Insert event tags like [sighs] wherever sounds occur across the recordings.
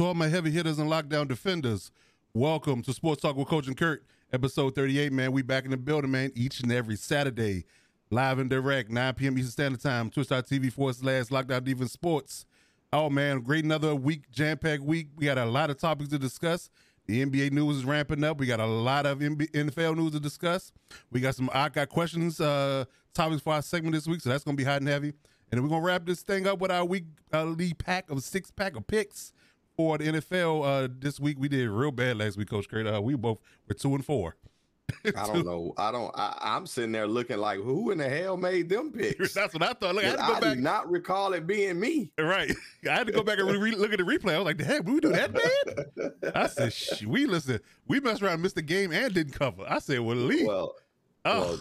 To all my heavy hitters and lockdown defenders, welcome to Sports Talk with Coach and Kurt, episode 38, man. We back in the building, man, each and every Saturday, live and direct, 9 p.m. Eastern Standard Time, twitch.tv forward slash lockdown defense sports. Oh, man, great another week, jam-packed week. We got a lot of topics to discuss. The NBA news is ramping up. We got a lot of NFL news to discuss. We got some I got questions, uh, topics for our segment this week, so that's gonna be hot and heavy. And then we're gonna wrap this thing up with our weekly pack of six pack of picks for the NFL. Uh, this week we did real bad last week, Coach Kurt. Uh, we both were two and four. [laughs] I don't know. I don't. I, am sitting there looking like, who in the hell made them [laughs] picks? That's what I thought. Look, I, had to go I back. do not recall it being me. Right. [laughs] I had to go back and re- look at the replay. I was like, damn, we do that bad? I said, Shh, we listen. We messed around, missed the game, and didn't cover. I said, well, Lee. Well, oh. well,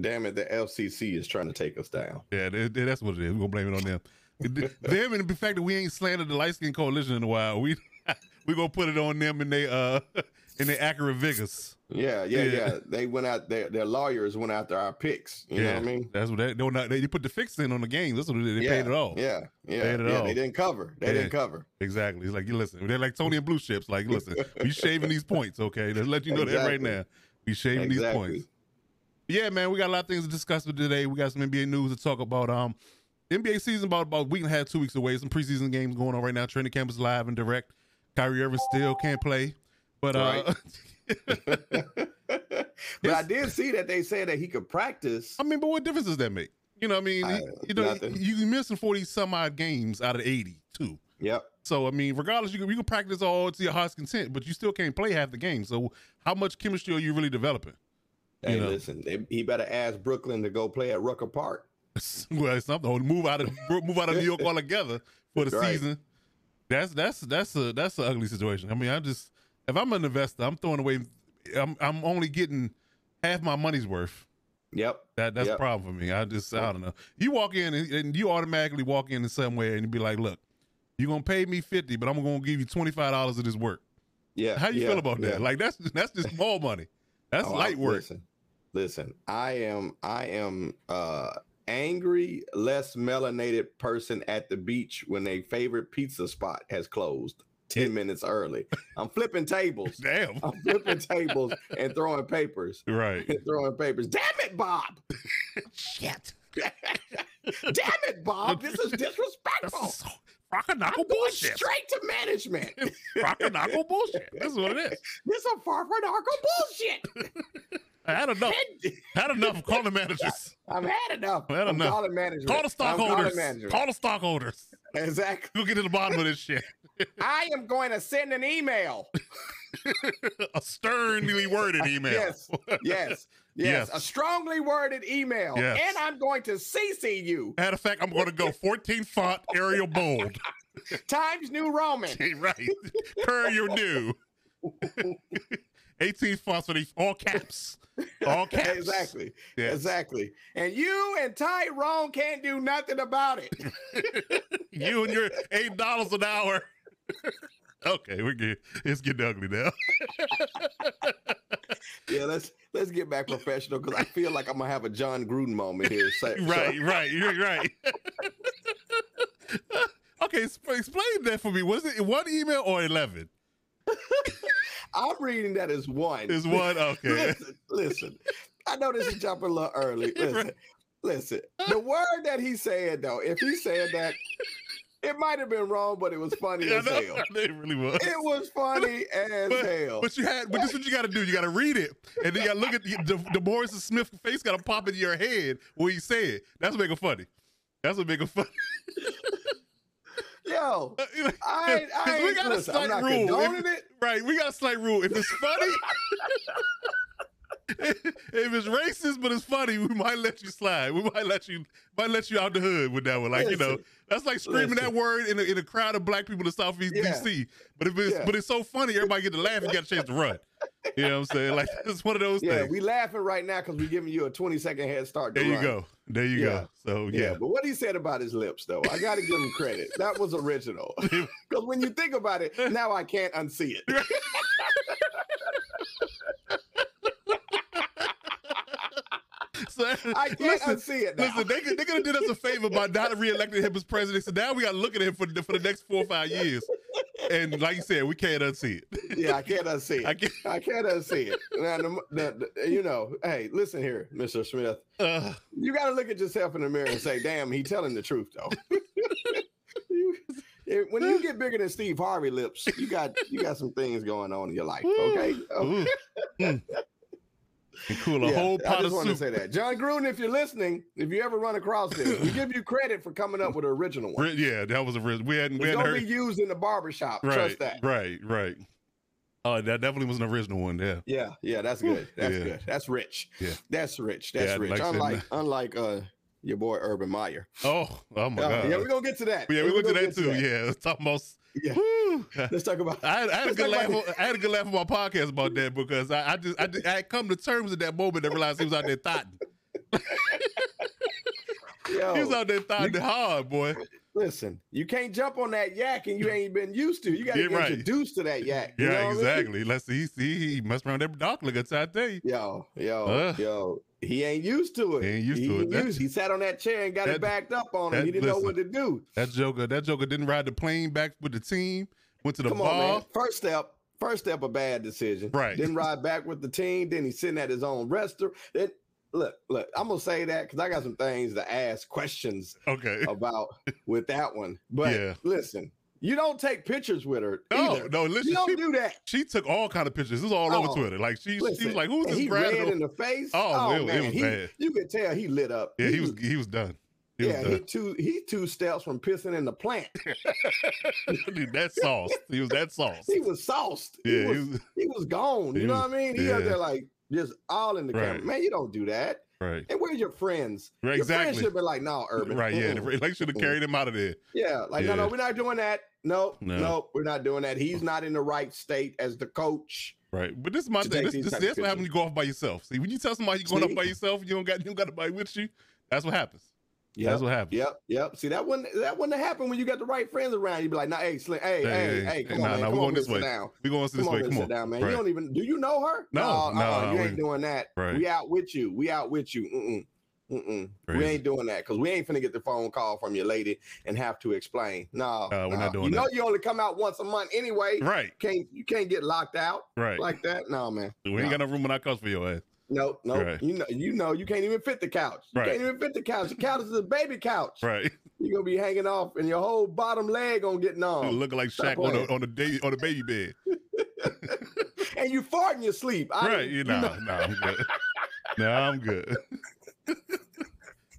damn it, the FCC is trying to take us down. Yeah, that's what it is. We're gonna blame it on them. [laughs] them and the fact that we ain't slandered the light skin coalition in a while. We [laughs] we gonna put it on them and they uh [laughs] and they accurate Vegas. Yeah, yeah, yeah, yeah. They went out. Their their lawyers went after our picks. You yeah, know what I mean? That's what they they, not, they put the fix in on the game. That's what they, they yeah, paid it all. Yeah, yeah, paid it yeah. All. They didn't cover. They didn't cover. Exactly. It's like you listen. They're like Tony and Blue Chips. Like listen, we shaving these points. Okay, let's let you know exactly. that right now. We shaving exactly. these points. Yeah, man, we got a lot of things to discuss with today. We got some NBA news to talk about. Um, NBA season about about a week and a half, two weeks away. Some preseason games going on right now. Training camp is live and direct. Kyrie Irving still can't play, but uh, [laughs] but I did see that they said that he could practice. I mean, but what difference does that make? You know, what I mean, I, you know, nothing. you missing forty some odd games out of eighty too. Yep. So I mean, regardless, you can, you can practice all to your heart's content, but you still can't play half the game. So how much chemistry are you really developing? Hey, know? listen, they, he better ask Brooklyn to go play at Rucker Park. [laughs] well, it's something. Or move out of move out of New York [laughs] altogether for the right. season. That's that's that's a that's an ugly situation. I mean, I just if I'm an investor, I'm throwing away. I'm I'm only getting half my money's worth. Yep. That that's yep. a problem for me. I just I don't know. You walk in and, and you automatically walk in in somewhere and you be like, look, you're gonna pay me fifty, but I'm gonna give you twenty five dollars of this work. Yeah. How you yeah, feel about yeah. that? Like that's that's just small money. That's [laughs] oh, light work. Listen, listen, I am I am uh angry, less melanated person at the beach when a favorite pizza spot has closed. 10 [laughs] minutes early. I'm flipping tables. Damn. I'm flipping tables and throwing papers. Right. And [laughs] throwing papers. Damn it, Bob. [laughs] Shit. Damn it, Bob. This is disrespectful. Rock and knuckle bullshit. Straight to management. Rock and knuckle bullshit. That's what it is. This is a far bullshit. I had enough. had enough of calling managers. I've had enough. I had enough. Managers. Call the stockholders. Call the stockholders. Exactly. We'll get to the bottom of this shit. [laughs] I am going to send an email. [laughs] a sternly worded [laughs] email. yes, yes, yes, yes. A strongly worded email. Yes. And I'm going to CC you. Matter of fact, I'm going to go 14 font Arial bold. Times New Roman. right. Courier New. 18 fonts for the all caps. All [laughs] caps. exactly. Exactly. And you and Tyrone can't do nothing about it. [laughs] you and your eight dollars an hour. [laughs] okay, we're good. It's getting ugly now. yeah, let's let's get back professional because I feel like I'm gonna have a Jon Gruden moment here. So, right, so. right, you're right. okay, explain that for me. Was it one email or eleven? [laughs] I'm reading that as one. Is one [laughs] okay? listen, listen. I know this is jumping a little early. [laughs] Listen, listen. The word that he said though, if he said that, it might have been wrong, but it was funny yeah, as no, hell. It really was. It was funny as but, hell. But you had, but this is what you got to do. You got to read it, and then you got to look at the, the, the Morrison Smith face. Got to pop into your head when you say it. That's what make it funny. That's what make it funny. Yo, uh, I, [laughs] I we got a slight rule. If, it. Right, we got a slight rule. If it's funny, [laughs] if it's racist but it's funny, we might let you slide. We might let you might let you out the hood with that one. Like listen, you know, that's like screaming listen. that word in a, in a crowd of black people in Southeast yeah. DC. But if it's yeah. but it's so funny, everybody get to laugh. You got a chance to run. You know what I'm saying? Like [laughs] it's one of those yeah, things. we laughing right now because we're giving you a 20 second head start. there you go. There you yeah. go. So yeah. yeah. But what he said about his lips, though, I got to give him credit. That was original. [laughs] Because [laughs] when you think about it, now I can't unsee it. [laughs] So, I can't listen, unsee it. Now. Listen, they, they're gonna do us a favor by not re-electing him as president. So now we got to look at him for the, for the next four or five years. And like you said, we can't unsee it. Yeah, I can't unsee it. I can't. I can't unsee it. Now, the, the, you know, hey, listen here, Mr. Smith. Uh, You got to look at yourself in the mirror and say, "Damn, he telling the truth though." [laughs] You- when you get bigger than Steve Harvey lips, you got you got some things going on in your life. Okay. ooh, mm. And cool a Yeah, whole I just of want to say that, Jon Gruden, if you're listening, if you ever run across this, we give you credit for coming up with an original one. Yeah, that was a. We hadn't, we It's hadn't heard. be used in the barbershop. Right, Trust that. right, right. Oh, that definitely was an original one. Yeah. Yeah, yeah, that's good. That's Yeah. good. That's rich. Yeah. That's rich. That's Yeah, rich. like unlike [laughs] unlike uh your boy Urban Meyer. Oh, oh my Uh, god. yeah, we're gonna get to that. Yeah, we went to that too. Yeah, it's almost. Yeah. [laughs] Let's talk about I had, I had a good laugh. On, I had a good laugh on my podcast about that because I, I just I, did- I had come to terms with that moment and realized he was out there [laughs] yo, He was out there thotting hard, boy. Listen, you can't jump on that yak and you [laughs] ain't been used to. You gotta Yeah, get right. introduced to that yak. you know Yeah, what I mean? exactly. Let's see. See, he messed around that dog look. I tell you. Yo, yo, Uh. yo. He ain't used to it. He ain't used he to it. used- he sat on that chair and got that- it backed up on him. that- He didn't know what to do. That Joker, that Joker didn't ride the plane back with the team. Went to the Come on, bar. First step, first step, a bad decision. Right. Then ride back with the team. Then he's sitting at his own restaurant. Then look, look. I'm gonna say that because I got some things to ask questions Okay. [laughs] about with that one. But Yeah. listen, you don't take pictures with her No, either. no. You Listen, don't she, do that. she took all kind of pictures. This was all Oh, over Twitter. Like she, she was like, "Who's this he red in the face. Oh, oh, it- it man, was he- bad. You could tell he lit up. Yeah, he was he was done. He yeah, was he done. two he two steps from pissing in the plant. [laughs] Dude, that sauce. He was that [laughs] sauce. He was sauced. Yeah, he he was, was, he was gone. You he know was- what I mean? He out yeah. there like just all in the camera. Man, you don't do that. right. And where's your friends? Right, Your friends exactly. should be like, no, Urban. Right, yeah. The like should have carried him out of there. Yeah, like, no, no, we're not doing that. No, No. no, we're not doing that. He's not in the right state as the coach. Right. But this is my thing. This, this, that's what happens when you go off by yourself. See, when you tell somebody you're going See? off by yourself, you don't got you don't got nobody with you. That's what happens. That's what happens. Yep, yep. See that wouldn't that wouldn't happen when you got the right friends around. You'd be like, nah, hey, Slim, hey, Hey, hey, hey, come nah, on, man, nah, come we're going this way. down. We going Come this on, way. Come sit on. down, man. Right. You don't even do you know her? No, uh-uh, no, you ain't doing that. Right. We out with you. We out with you. Mm-mm. Mm-mm. We ain't doing that because we ain't finna get the phone call from your lady and have to explain. No, Uh, we're no. not doing You know that. you only come out once a month anyway. Right. Can't you can't get locked out Right. like that? No, man. we ain't no. got no room in our couch for your ass. No, no. Right. You know, you know, you can't even fit the couch. You Right. can't even fit the couch. The couch is a baby couch. Right. You're gonna be hanging off, and your whole bottom leg gonna get numb. Looking like Shaq on the on the day on the baby bed. [laughs] and you fart in your sleep. I right. You know, no, I'm good. [laughs] no, I'm good. [laughs]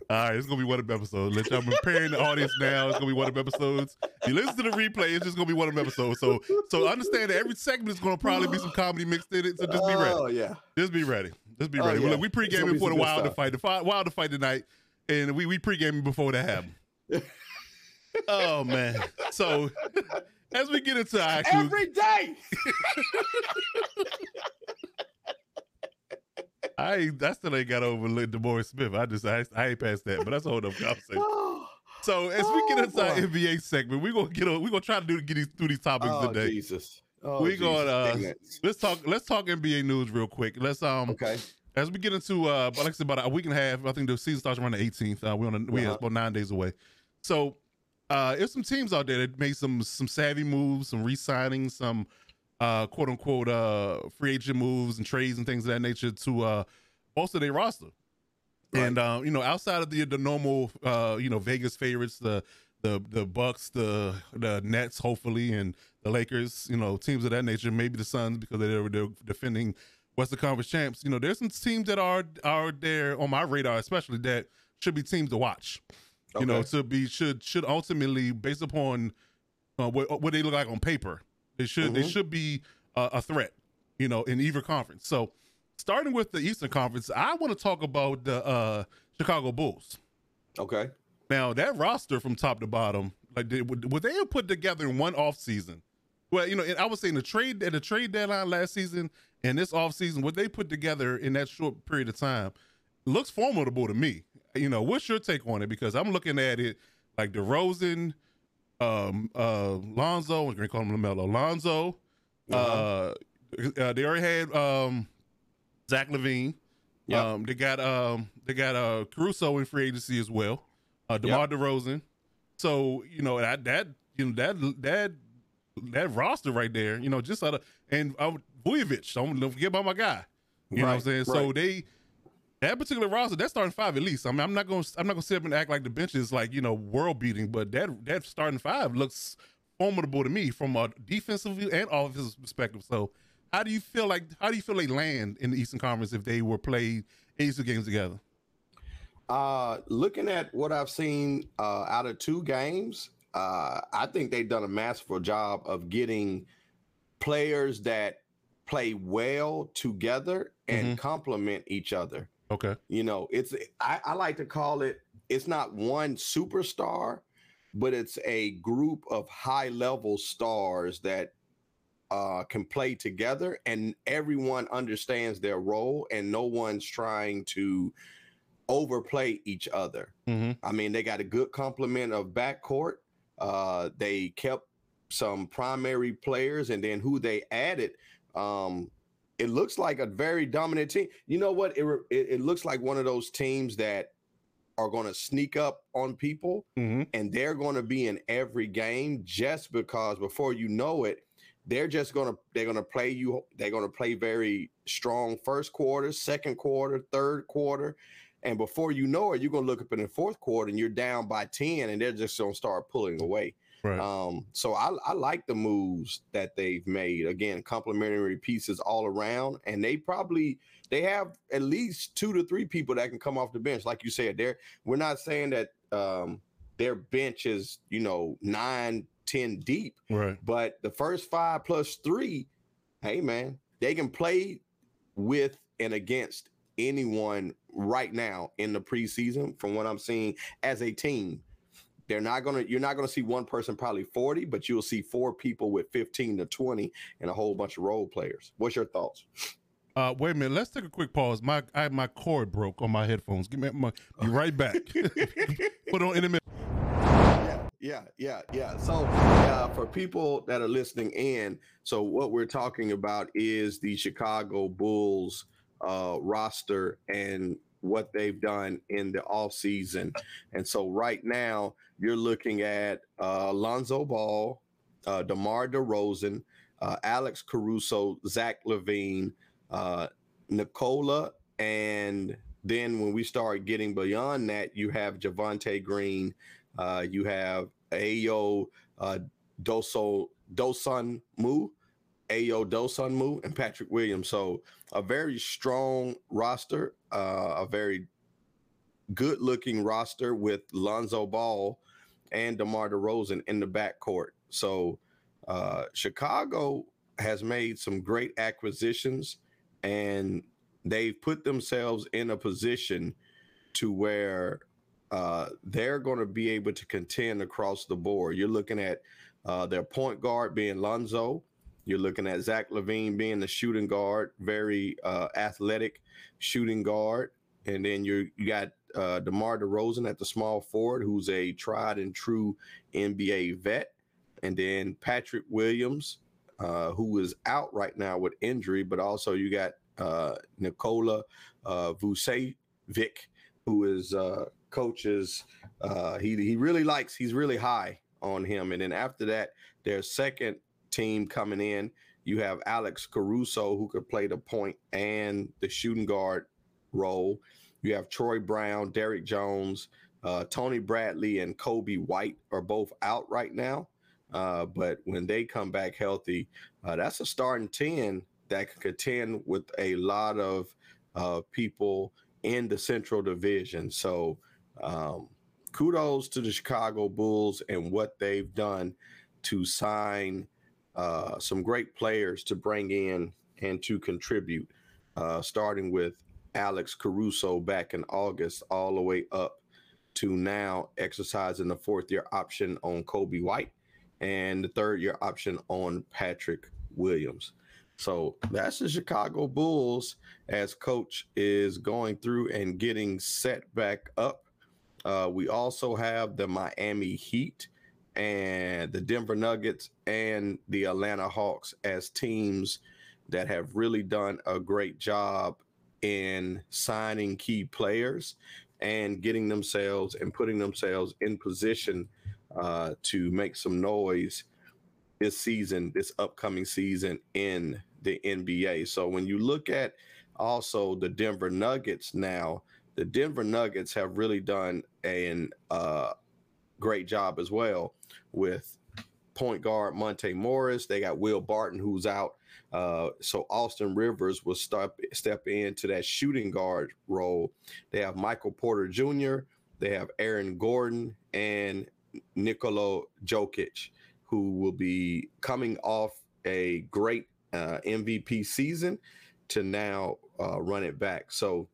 All right, it's gonna be one of the episodes. Let y'all preparing the audience now. It's gonna be one of the episodes. You listen to the replay, it's just gonna be one of the episodes. So, so understand that every segment is gonna probably be some comedy mixed in it. So just be ready. Oh yeah. Just be ready. Just be Oh, ready. yeah. Look, we It's gonna pre-gaming for the some good Wilder fight, the fi- Wilder fight tonight, and we we pre-gaming before that happened. [laughs] oh man! So as we get into our IQ, Every day. [laughs] I ain't, I still ain't got over DeMaurice Smith. I just I, I ain't past that, but that's a whole other conversation. oh, [gasps] So as we get Oh, into our. NBA segment, we're gonna get on, we're gonna try to do get these through these topics oh, today. Jesus. Oh, We Jesus. gonna, uh, Let's talk let's talk NBA news real quick. Let's um Okay. as we get into uh like I said about a week and a half, I think the season starts around the 18th. Uh, we're on a, we Uh-huh. are about nine days away. So uh there's some teams out there that made some some savvy moves, some re-signing, some uh quote unquote uh free agent moves and trades and things of that nature to uh bolster their roster. And uh, you know, outside of the the normal uh, you know, Vegas favorites, the the the Bucks, the the Nets, hopefully, and the Lakers, you know, teams of that nature, maybe the Suns because they're defending Western Conference champs. You know, there's some teams that are are there on my radar, especially that should be teams to watch. You know, Okay. to be should should ultimately based upon uh, what what they look like on paper, they should they Mhm. should be uh, a threat. You know, in either conference. So, starting with the Eastern Conference, I want to talk about the uh, Chicago Bulls. Okay. Now that roster from top to bottom, like they, would, would they put together in one off season? Well, you know, I was saying the trade at the trade deadline last season and this off season, what they put together in that short period of time looks formidable to me. You know, what's your take on it? Because I'm looking at it like DeRozan, um, uh, Lonzo, we're gonna call him LaMelo, Lonzo. Uh-huh. Uh, uh, they already had um, Zach LaVine. Yep. Um, they got um, they got uh, Caruso in free agency as well. Uh, DeMar DeRozan. So you know that that you know that that that roster right there, you know, just out of and uh, Vucevic, don't, forget about my guy. You know what I'm saying? So they that particular roster, that's starting five at least. I mean, I'm not gonna I'm not gonna sit up and act like the bench is like you know world beating, but that that starting five looks formidable to me from a defensive view and offensive perspective. So, how do you feel like how do you feel they land in the Eastern Conference if they were played 82 games together? Uh, looking at what I've seen uh, out of two games, uh, I think they've done a masterful job of getting players that play well together and Mhm. complement each other. Okay. You know, it's I, I like to call it. It's not one superstar, but it's a group of high level stars that uh, can play together, and everyone understands their role, and no one's trying to overplay each other. Mm-hmm. I mean, they got a good complement of backcourt. Uh, they kept some primary players, and then who they added. Um, it looks like a very dominant team. You know what? It, it, it looks like one of those teams that are going to sneak up on people, Mm-hmm. and they're going to be in every game just because before you know it, they're just going to they're going to play you. They're going to play very strong first quarter, second quarter, third quarter. And before you know it, you're gonna look up in the fourth quarter and you're down by 10, and they're just gonna start pulling away. Right. Um, so I, I like the moves that they've made. Again, complementary pieces all around, and they probably they have at least two to three people that can come off the bench. Like you said, they're we're not saying that um their bench is, you know, nine, ten deep, right. but the first five plus three, hey man, they can play with and against anyone right now in the preseason from what I'm seeing as a team. They're not gonna you're not gonna see one person probably 40, but you'll see four people with 15 to 20 and a whole bunch of role players. What's your thoughts? Uh, wait a minute. Let's take a quick pause. My I, my cord broke on my headphones. Give me my. Be right back. [laughs] Put on in a minute. yeah, yeah, yeah, yeah. So, uh, for people that are listening in, so what we're talking about is the Chicago Bulls uh, roster and what they've done in the off season. And so, right now, you're looking at uh, Lonzo Ball, uh, DeMar DeRozan, uh, Alex Caruso, Zach LaVine, uh, Nikola, and then when we start getting beyond that, you have Javonte Green, uh, you have Ayo uh, Doso Mu, Ayo Dosunmu, and Patrick Williams. So a very strong roster, uh, a very good looking roster with Lonzo Ball and DeMar DeRozan in the backcourt. So uh, Chicago has made some great acquisitions and they've put themselves in a position to where uh, they're going to be able to contend across the board. You're looking at uh, their point guard being Lonzo. You're looking at Zach LaVine being the shooting guard, very uh, athletic shooting guard. And then you you got uh, DeMar DeRozan at the small forward, who's a tried and true NBA vet. And then Patrick Williams, uh, who is out right now with injury, but also you got uh, Nikola uh, Vucevic, who is uh, coaches. Uh, he he really likes. He's really high on him. And then after that, their second team coming in, you have Alex Caruso, who could play the point and the shooting guard role. You have Troy Brown, Derrick Jones, uh, Tony Bradley, and Coby White are both out right now. Uh, but when they come back healthy, uh, that's a starting 10 that can contend with a lot of uh, people in the Central Division. So, um, kudos to the Chicago Bulls and what they've done to sign uh, some great players to bring in and to contribute, uh, starting with Alex Caruso back in August, all the way up to now exercising the fourth year option on Coby White and the third year option on Patrick Williams. So that's the Chicago Bulls as coach is going through and getting set back up. Uh, we also have the Miami Heat and the Denver Nuggets and the Atlanta Hawks as teams that have really done a great job in signing key players and getting themselves and putting themselves in position uh, to make some noise this season, this upcoming season in the NBA. So when you look at also the Denver Nuggets now, the Denver Nuggets have really done a uh, great job as well with point guard Monte Morris. They got Will Barton who's out. Uh, so Austin Rivers will step step into that shooting guard role. They have Michael Porter Jr. They have Aaron Gordon and Nikola Jokic, who will be coming off a great uh, MVP season to now uh, run it back. So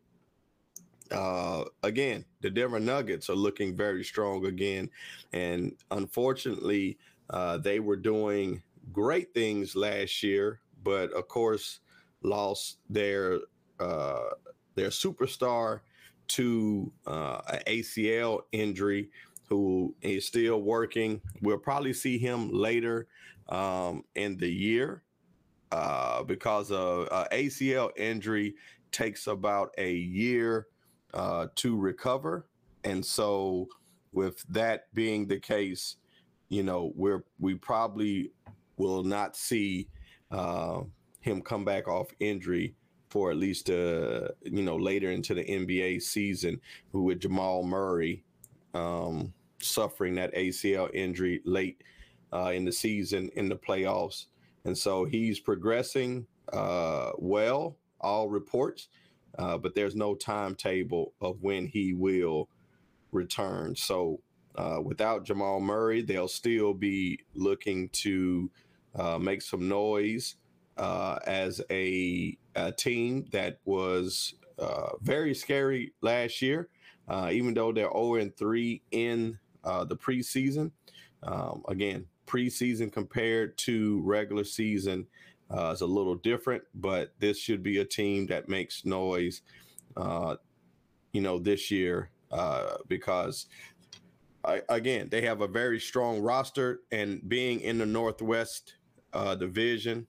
uh, again, the Denver Nuggets are looking very strong again, and unfortunately, uh, they were doing great things last year, but of course, lost their uh, their superstar to uh, an ACL injury. Who is still working? We'll probably see him later um, in the year uh, because uh, ACL injury takes about a year uh, to recover, and so with that being the case, you know, we're we probably will not see uh, him come back off injury for at least uh, you know later into the NBA season. With Jamal Murray um, suffering that ACL injury late uh, in the season in the playoffs, and so he's progressing uh, well. All reports, uh, but there's no timetable of when he will return. So uh, without Jamal Murray, they'll still be looking to uh, make some noise uh, as a, a, team that was uh, very scary last year, uh, even though they're 0 and 3 in the preseason. Um, again, preseason compared to regular season is a little different, but this should be a team that makes noise, uh, you know, this year uh, because again, they have a very strong roster, and being in the Northwest uh, Division,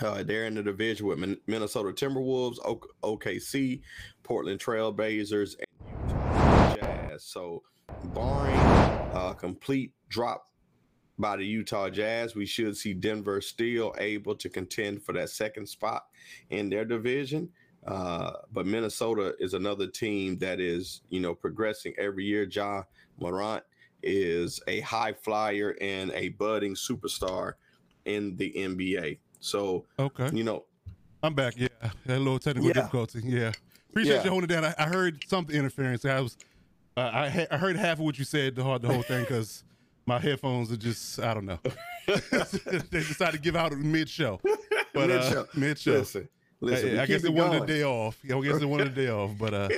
uh, they're in the division with Minnesota Timberwolves, o- OKC, Portland Trailblazers, and Utah Jazz. So, barring a complete drop by the Utah Jazz, we should see Denver still able to contend for that second spot in their division. Uh, but Minnesota is another team that is, you know, progressing every year. Ja Morant is a high flyer and a budding superstar in the NBA. So, okay, you know, I'm back. Yeah, had a little technical yeah. difficulty. Yeah, appreciate yeah. you holding it down. I, I, heard something interference. I was, uh, I, ha- I heard half of what you said, the the whole thing, because my headphones are just, I don't know. [laughs] [laughs] they decided to give out mid show, [laughs] but mid show. Uh, mid show. Listen, listen. I, I guess it wanted a day off. I guess it wanted a day off, but uh.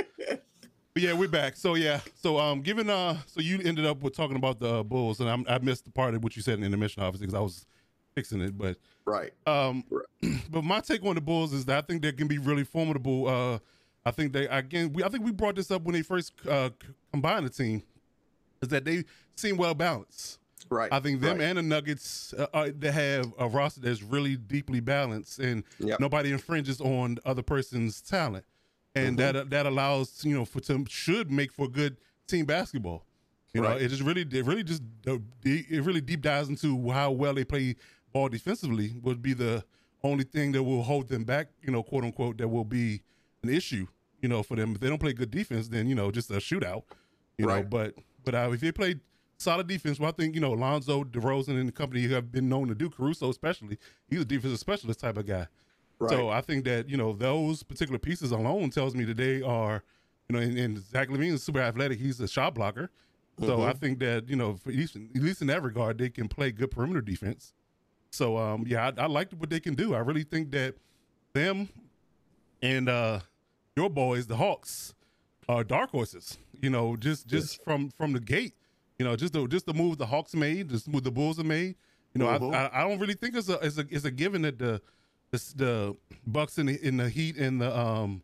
But yeah, we're back. So yeah, so um, given uh, so you ended up with talking about the uh, Bulls, and I'm, i missed the part of what you said in the intermission, obviously, because I was fixing it. But right, um, right. [clears throat] but my take on the Bulls is that I think they can be really formidable. Uh, I think they again, we I think we brought this up when they first uh, combined the team, is that they seem well balanced. Right. I think them right. and the Nuggets uh, uh, they have a roster that's really deeply balanced, and yep. nobody infringes on the other person's talent and mm-hmm. that that allows you know for to should make for good team basketball. You right. know, it just really it really just it really deep dives into how well they play ball defensively would be the only thing that will hold them back. You know, quote unquote, that will be an issue. You know, for them if they don't play good defense, then you know just a shootout. You right. know, but but uh, if they play solid defense, well, I think you know Lonzo, DeRozan, and the company have been known to do. Caruso, especially, he's a defensive specialist type of guy. Right. So I think that you know those particular pieces alone tells me that they are, you know, and, and Zach LaVine is super athletic. He's a shot blocker. So mm-hmm. I think that you know, for at least, at least in that regard, they can play good perimeter defense. So um, yeah, I, I like what they can do. I really think that them and uh, your boys, the Hawks, are dark horses. You know, just just yes. from from the gate. You know, just the just the move the Hawks made, just move the Bulls have made. You know, mm-hmm. I, I, I don't really think it's a it's a it's a given that the the, the Bucks in the in the Heat and the um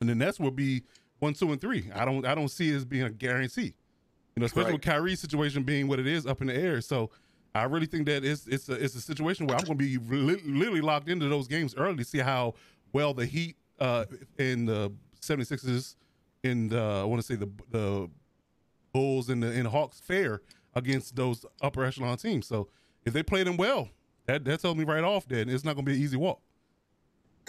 and the Nets will be one, two, and three. I don't I don't see it as being a guarantee. You know, especially right. with Kyrie's situation being what it is up in the air. So I really think that it's it's a it's a situation where I'm going to be li- literally locked into those games early to see how well the Heat uh and the 76ers and uh, I want to say the the Bulls and the and Hawks fair against those upper echelon teams. So if they play them well, that that tells me right off that it's not going to be an easy walk.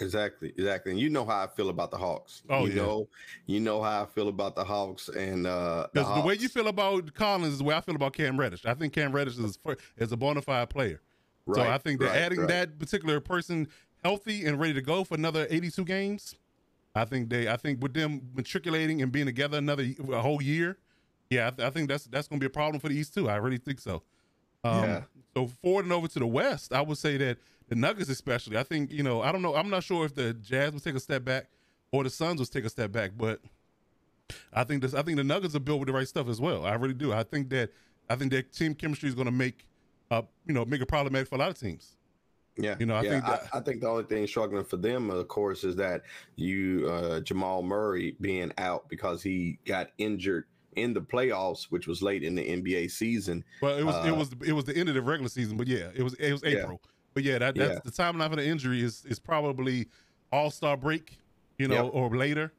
Exactly, exactly. And you know how I feel about the Hawks. Oh, you yeah. know, you know how I feel about the Hawks and uh the, Because the, way you feel about Collins is the way I feel about Cam Reddish. I think Cam Reddish is is a bona fide player. Right, so I think that right, adding right. that particular person healthy and ready to go for another 82 games, I think they I think with them matriculating and being together another a whole year, yeah, I, th- I think that's that's going to be a problem for the East too. I really think so. Um, Yeah. So forwarding over to the West, I would say that the Nuggets, especially, I think you know I don't know I'm not sure if the Jazz will take a step back or the Suns will take a step back, but I think this I think the Nuggets are built with the right stuff as well. I really do. I think that I think that team chemistry is going to make uh you know make a problematic for a lot of teams. Yeah, You know, I yeah, think that- I think the only thing struggling for them, of course, is that you uh, Jamal Murray being out because he got injured in the playoffs, which was late in the NBA season. Well, it was it Uh, was it was the end of the regular season, but yeah, it was it was Yeah. April. But yeah, that that's Yeah. the timeline for the injury is is probably All Star break, you know, Yep. or later,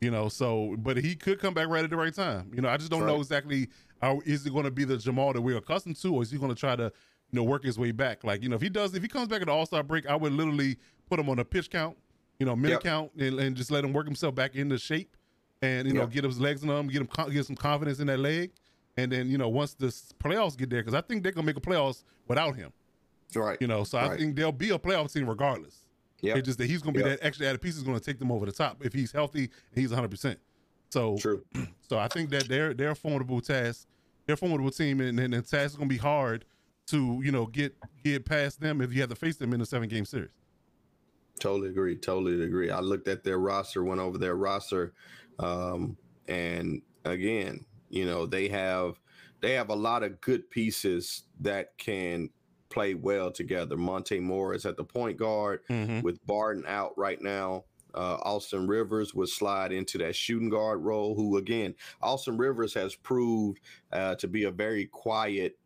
you know. So, but he could come back right at the right time. You know, I just don't That's know exactly how is he going to be the Jamal that we're accustomed to, or is he going to try to you know work his way back? Like you know, if he does, if he comes back at the All Star break, I would literally put him on a pitch count, you know, minute Yep. count, and, and just let him work himself back into shape, and you know, Yep. get his legs in them, get him get some confidence in that leg. And then you know once the playoffs get there, because I think they're gonna make a playoffs without him. Right. You know, so I think there'll be a playoff team regardless. Yeah. It's just that he's gonna be Yep. that extra added piece is gonna take them over the top if he's healthy and he's 100. percent So True. [clears throat] so I think that they're they're a formidable task. They're a formidable team, and, and the task is gonna be hard to you know get get past them if you have to face them in a seven game series. Totally agree. Totally agree. I looked at their roster, went over their roster, um, and again, you know, they have they have a lot of good pieces that can play well together. Monte Morris at the point guard, with Barton out right now. Uh, Austin Rivers would slide into that shooting guard role. Who again, Austin Rivers has proved uh, to be a very quiet.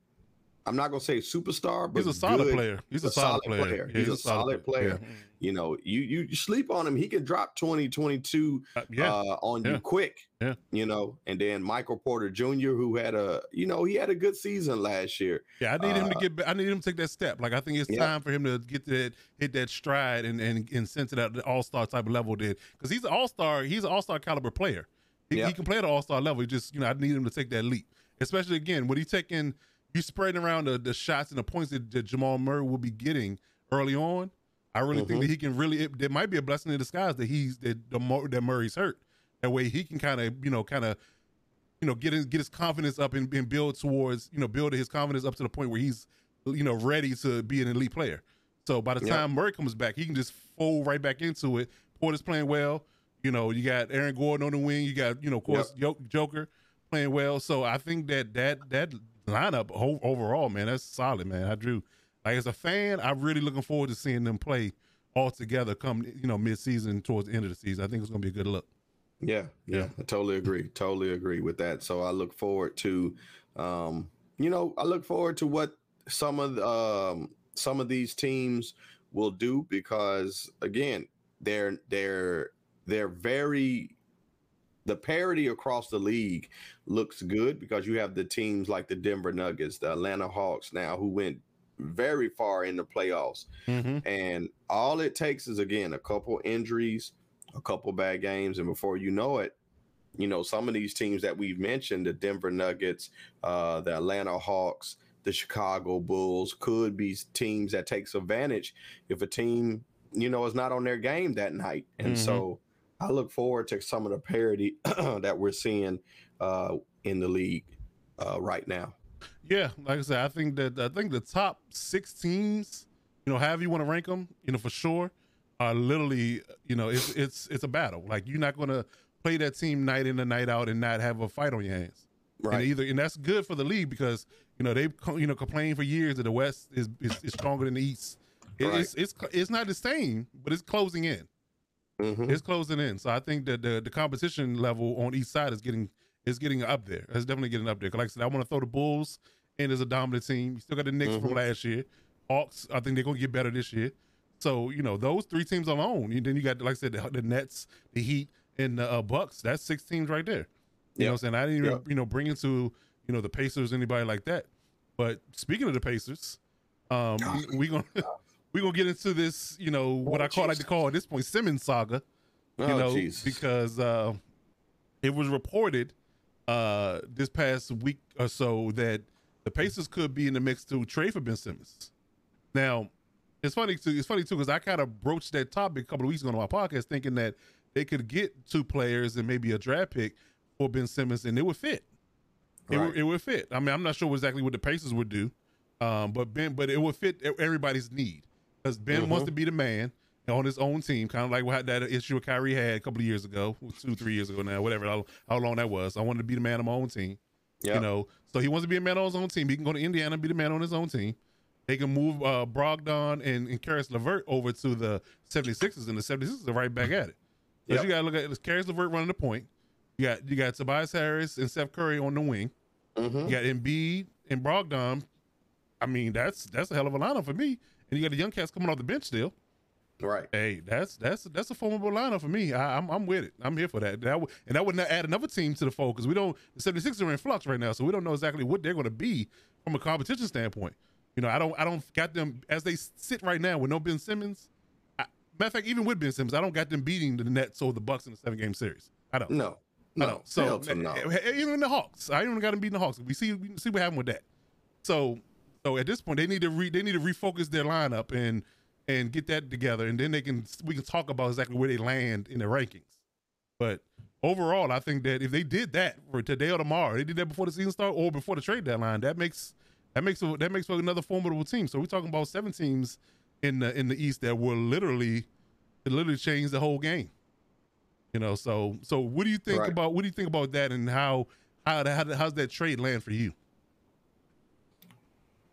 I'm not gonna say superstar, but He's a solid good- player. He's a, solid, player. Yeah, He's, a solid player. You know, you, you sleep on him, he can drop 20, 22 Uh, yeah. uh, on Yeah. you quick. Yeah. You know, and then Michael Porter Jr., who had a, you know, he had a good season last year. Yeah, I need him to Uh, get. I need him to take that step. Like I think it's time for him to get to that, hit that stride, and and and send to that all star type of level. Did because he's an all star. He's an all star caliber player. He, Yeah. he can play at all star level. He just you know I need him to take that leap, especially again when he taking you spreading around the, the shots and the points that, that Jamal Murray will be getting early on. I really think Mhm. that he can really. It, there might be a blessing in disguise that he's that the Mur- that Murray's hurt. That way he can kind of you know kind of you know get his get his confidence up and, and build towards you know build his confidence up to the point where he's you know ready to be an elite player. So by the Yeah. time Murray comes back, he can just fold right back into it. Porter's playing well. You know, you got Aaron Gordon on the wing. You got you know, of course, Yo- Joker playing well. So I think that that that lineup overall, man, that's solid, man. I drew like as a fan, I'm really looking forward to seeing them play all together come you know mid season towards the end of the season. I think it's gonna be a good look. Yeah, yeah, Yeah. I totally agree. Totally agree with that. So I look forward to, um, you know, I look forward to what some of the, um, some of these teams will do because again, they're they're they're very the parity across the league looks good because you have the teams like the Denver Nuggets, the Atlanta Hawks now who went very far in the playoffs. Mm-hmm. And all it takes is again a couple injuries, a couple bad games, and before you know it, you know some of these teams that we've mentioned, the Denver Nuggets, uh, the Atlanta Hawks, the Chicago Bulls, could be teams that takes advantage if a team you know is not on their game that night. And Mhm. so I look forward to some of the parity [clears throat] that we're seeing uh, in the league uh, right now. Yeah, like I said, I think that I think the top six teams, you know, however you want to rank them, you know, for sure, are literally, you know, it's it's it's a battle. Like you're not gonna play that team night in and night out and not have a fight on your hands. And Right. either and that's good for the league because you know they've you know complained for years that the West is is, is stronger than the East. It, Right. It's it's it's not the same, but it's closing in. Mhm. It's closing in. So I think that the the competition level on each side is getting is getting up there. It's definitely getting up there. Like I said, I want to throw the Bulls in as a dominant team. You still got the Knicks from Mhm. last year. Hawks, I think they're gonna get better this year. So you know those three teams alone. And then you got like I said, the, the Nets, the Heat, and the uh, Bucks. That's six teams right there. You know what I'm saying? I didn't even Yep. you know bring into you know the Pacers anybody like that. But speaking of the Pacers, Um, we, we gonna [laughs] we gonna get into this. You know what Oh, I call like to call at this point Simmons saga. You Oh, know Jesus. because uh, it was reported uh this past week or so that the Pacers could be in the mix to trade for Ben Simmons. Now, it's funny too. It's funny too because I kind of broached that topic a couple of weeks ago on my podcast, thinking that they could get two players and maybe a draft pick for Ben Simmons, and it would fit. It, Right. would, it would fit. I mean, I'm not sure exactly what the Pacers would do, um, but Ben, but it would fit everybody's need because Ben wants Mhm. to be the man on his own team, kind of like what that issue with Kyrie had a couple of years ago, two, three years ago now, whatever, how, how long that was. I wanted to be the man on my own team. Yeah. You know, so he wants to be a man on his own team. He can go to Indiana and be the man on his own team. They can move uh, Brogdon and, and Caris LeVert over to the 76ers, and the 76ers are right back at it. But Yep. you got to look at Caris LeVert running the point. You got you got Tobias Harris and Seth Curry on the wing. Mhm. You got Embiid and Brogdon. I mean, that's that's a hell of a lineup for me. And you got the young cats coming off the bench still. Right. Hey, that's that's that's a formidable lineup for me. I, I'm I'm with it. I'm here for that. That would and that would not add another team to the fold because we don't. The 76ers are in flux right now, so we don't know exactly what they're going to be from a competition standpoint. You know, I don't I don't got them as they sit right now with no Ben Simmons. I, matter of fact, even with Ben Simmons, I don't got them beating the Nets or the Bucks in the seven game series. I don't. No. No. don't. So no. eh, eh, even the Hawks, I don't even got them beating the Hawks. We see we see what happened with that. So so at this point, they need to re, they need to refocus their lineup and and get that together, and then they can we can talk about exactly where they land in the rankings. But overall, I think that if they did that for today or tomorrow, they did that before the season start or before the trade deadline, that makes that makes that makes for another formidable team. So we're talking about seven teams in the in the East that will literally literally change the whole game. You know, so so what do you think Right. about what do you think about that and how how how how's that trade land for you?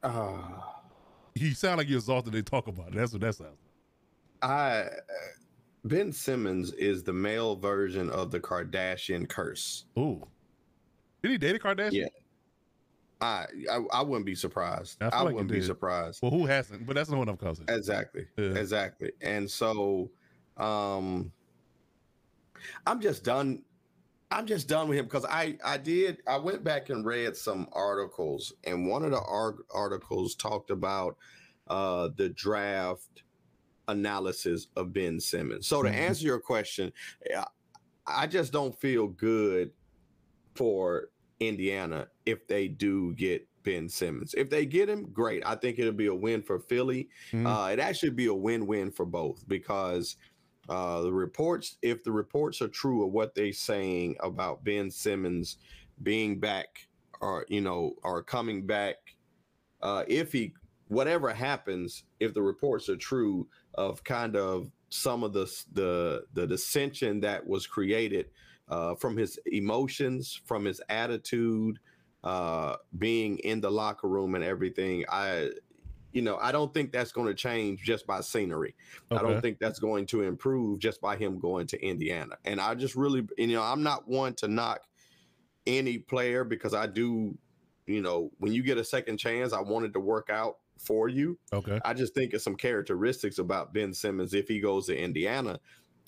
[sighs] Uh, You sound like you're exhausted. They talk about it. That's what that sounds. I Ben Simmons is the male version of the Kardashian curse. Ooh, did he date a Kardashian? Yeah. I I, I wouldn't be surprised. I I, like wouldn't be surprised. Well, who hasn't? But that's not what I'm causing. Exactly. Yeah. Exactly. And so um I'm just done I'm just done with him because I I did I went back and read some articles and one of the ar- articles talked about uh the draft analysis of Ben Simmons. So to Mhm. answer your question, I just don't feel good for Indiana if they do get Ben Simmons. If they get him, great. I think it'll be a win for Philly. Mhm. Uh, it actually be a win-win for both because uh, the reports, if the reports are true of what they're saying about Ben Simmons being back or you know or coming back, uh, if he whatever happens, if the reports are true of kind of some of the the the dissension that was created uh, from his emotions, from his attitude, uh, being in the locker room and everything. I, you know, I don't think that's going to change just by scenery. I don't think that's going to improve just by him going to Indiana. And I just really, you know, I'm not one to knock any player because I do, you know, when you get a second chance, I wanted to work out for you. Okay. I just think of some characteristics about Ben Simmons if he goes to Indiana.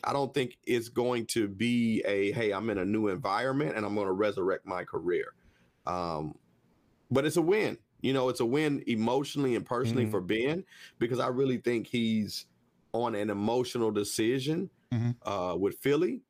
I don't think it's going to be a hey, I'm in a new environment and I'm going to resurrect my career. Um, but it's a win. You know, it's a win emotionally and personally Mhm. for Ben because I really think he's on an emotional decision Mhm. uh, with Philly,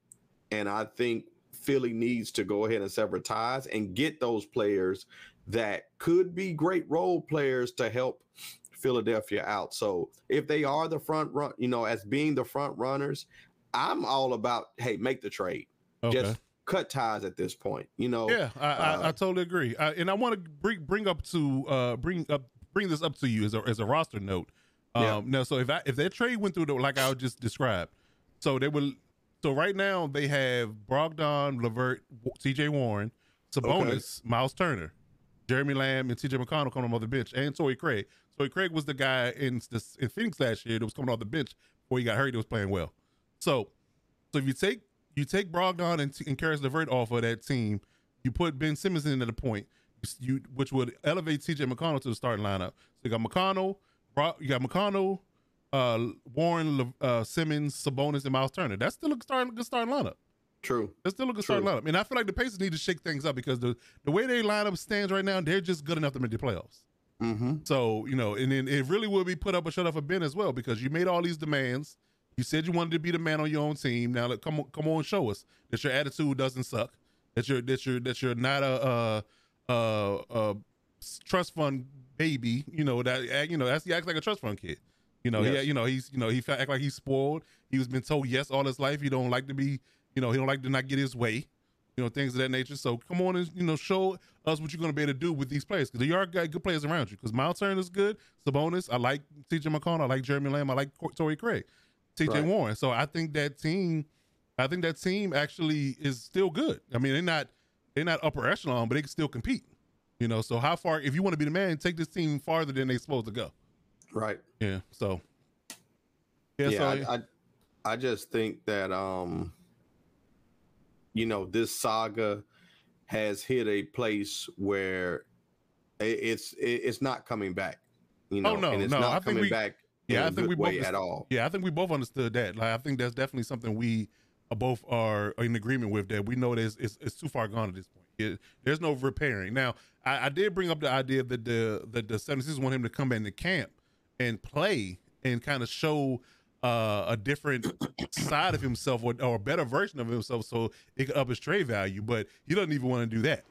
and I think Philly needs to go ahead and sever ties and get those players that could be great role players to help Philadelphia out. So if they are the front run, you know, as being the front runners, I'm all about hey, make the trade, Okay. just cut ties at this point. You know, yeah, I, I, I uh, totally agree. I, and I want to bring bring up to uh bring up bring this up to you as a as a roster note. Um, Yeah. now, so if I, if that trade went through the, like I just described, so they will. So right now they have Brogdon, Levert, T.J. Warren, Sabonis, Myles Turner, Jeremy Lamb, and T.J. McConnell coming off the bench, and Torrey Craig. Torrey Craig was the guy in this in Phoenix last year that was coming off the bench before he got hurt. He was playing well. So, so if you take you take Brogdon and, and Caris LeVert off of that team, you put Ben Simmons in at a point, you which would elevate T.J. McConnell to the starting lineup. So you got McConnell, Bro, you got McConnell, uh, Warren, Le- uh, Simmons, Sabonis, and Myles Turner. That's still a starting good starting lineup. true. That's still a good starting lineup. And I feel like the Pacers need to shake things up because the the way their lineup stands right now, they're just good enough to make the playoffs. Mm-hmm. So you know, and then it really will be put up a shut up for Ben as well because you made all these demands. You said you wanted to be the man on your own team. Now, look, come on, come on, show us that your attitude doesn't suck. That you're that you're that you're not a, a, a, a trust fund baby. You know that uh, you know that's he acts like a trust fund kid. You know, Yes. he you know he's you know he act like he's spoiled. He was been told yes all his life. He don't like to be you know he don't like to not get his way. You know things of that nature. So come on and you know show us what you're going to be able to do with these players because you are got good players around you. Because Myles Turner is good, Sabonis. I like T.J. McConnell. I like Jeremy Lamb. I like Torrey Craig, T.J. Right. Warren. So I think that team, I think that team actually is still good. I mean they're not they're not upper echelon, but they can still compete. You know, so how far if you want to be the man, take this team farther than they're supposed to go. Right. Yeah. So yeah, yeah, so I, I I just think that um you know this saga has hit a place where it's it's not coming back. You know, Oh, no, and it's no, not I coming we- back yeah, I think we both at all. Yeah, I think we both understood that. Like, I think that's definitely something we both are in agreement with. That we know that it's, it's, it's too far gone at this point. It- there's no repairing. Now, I, I did bring up the idea that the that the 76ers want him to come back into camp and play and kind of show uh, a different [coughs] side of himself or, or a better version of himself, so it could up his trade value. But he doesn't even want to do that.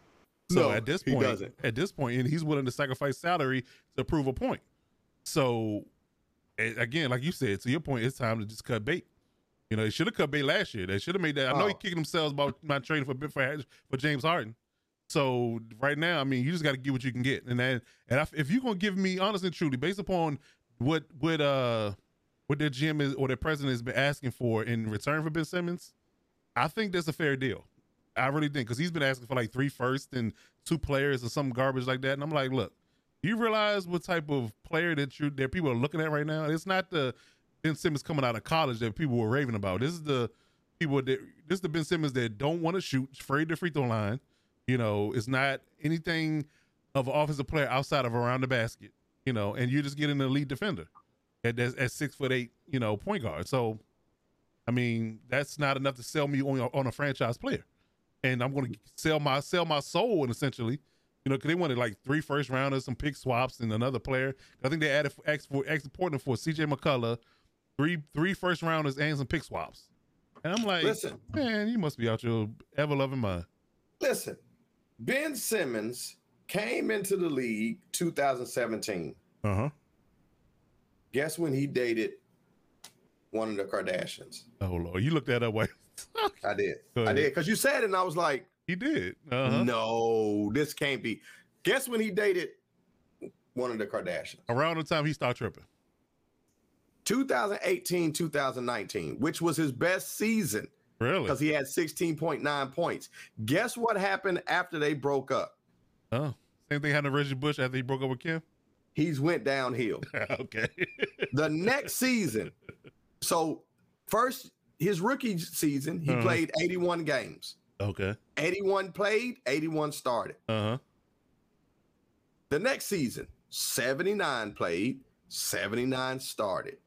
So No, at this he point, doesn't. at this point, and he's willing to sacrifice salary to prove a point. So again, like you said, to your point, it's time to just cut bait. You know, they should have cut bait last year. They should have made that. I know he Oh. kicking themselves about [laughs] not trading for for for James Harden. So right now, I mean, you just got to get what you can get, and then and if, if you're gonna give me honest and truly, based upon what what uh what their GM is or their president has been asking for in return for Ben Simmons, I think that's a fair deal. I really think because he's been asking for like three first and two players or some garbage like that, and I'm like, look, you realize what type of player that you that people are looking at right now? It's not the Ben Simmons coming out of college that people were raving about. This is the people that this is the Ben Simmons that don't want to shoot, afraid to free throw line. You know, it's not anything of an offensive player outside of around the basket. You know, and you're just getting an elite defender at at, at six foot eight. You know, point guard. So, I mean, that's not enough to sell me on on a franchise player. And I'm going to sell my sell my soul, and essentially, you know, because they wanted like three first rounders, some pick swaps, and another player. I think they added asked for Portland for C.J. McCullough, three three first rounders and some pick swaps. And I'm like, Listen, man, you must be out your ever loving mind. listen. Ben Simmons came into the league 2017. Uh huh. Guess when he dated one of the Kardashians? Oh lord, you looked that up. Wait, I did. [laughs] I did because you said it, and I was like, he did. Uh huh. no, this can't be. Guess when he dated one of the Kardashians? Around the time he started tripping. 2018, 2019, which was his best season Really? because he had 16.9 points. Guess what happened after they broke up? Oh, same thing happened to Reggie Bush after he broke up with Kim. He's went downhill. [laughs] okay. the next season, so first his rookie season, he Uh-huh. played 81 games. Okay. 81 played, 81 started. Uh huh. The next season, 79 played, 79 started.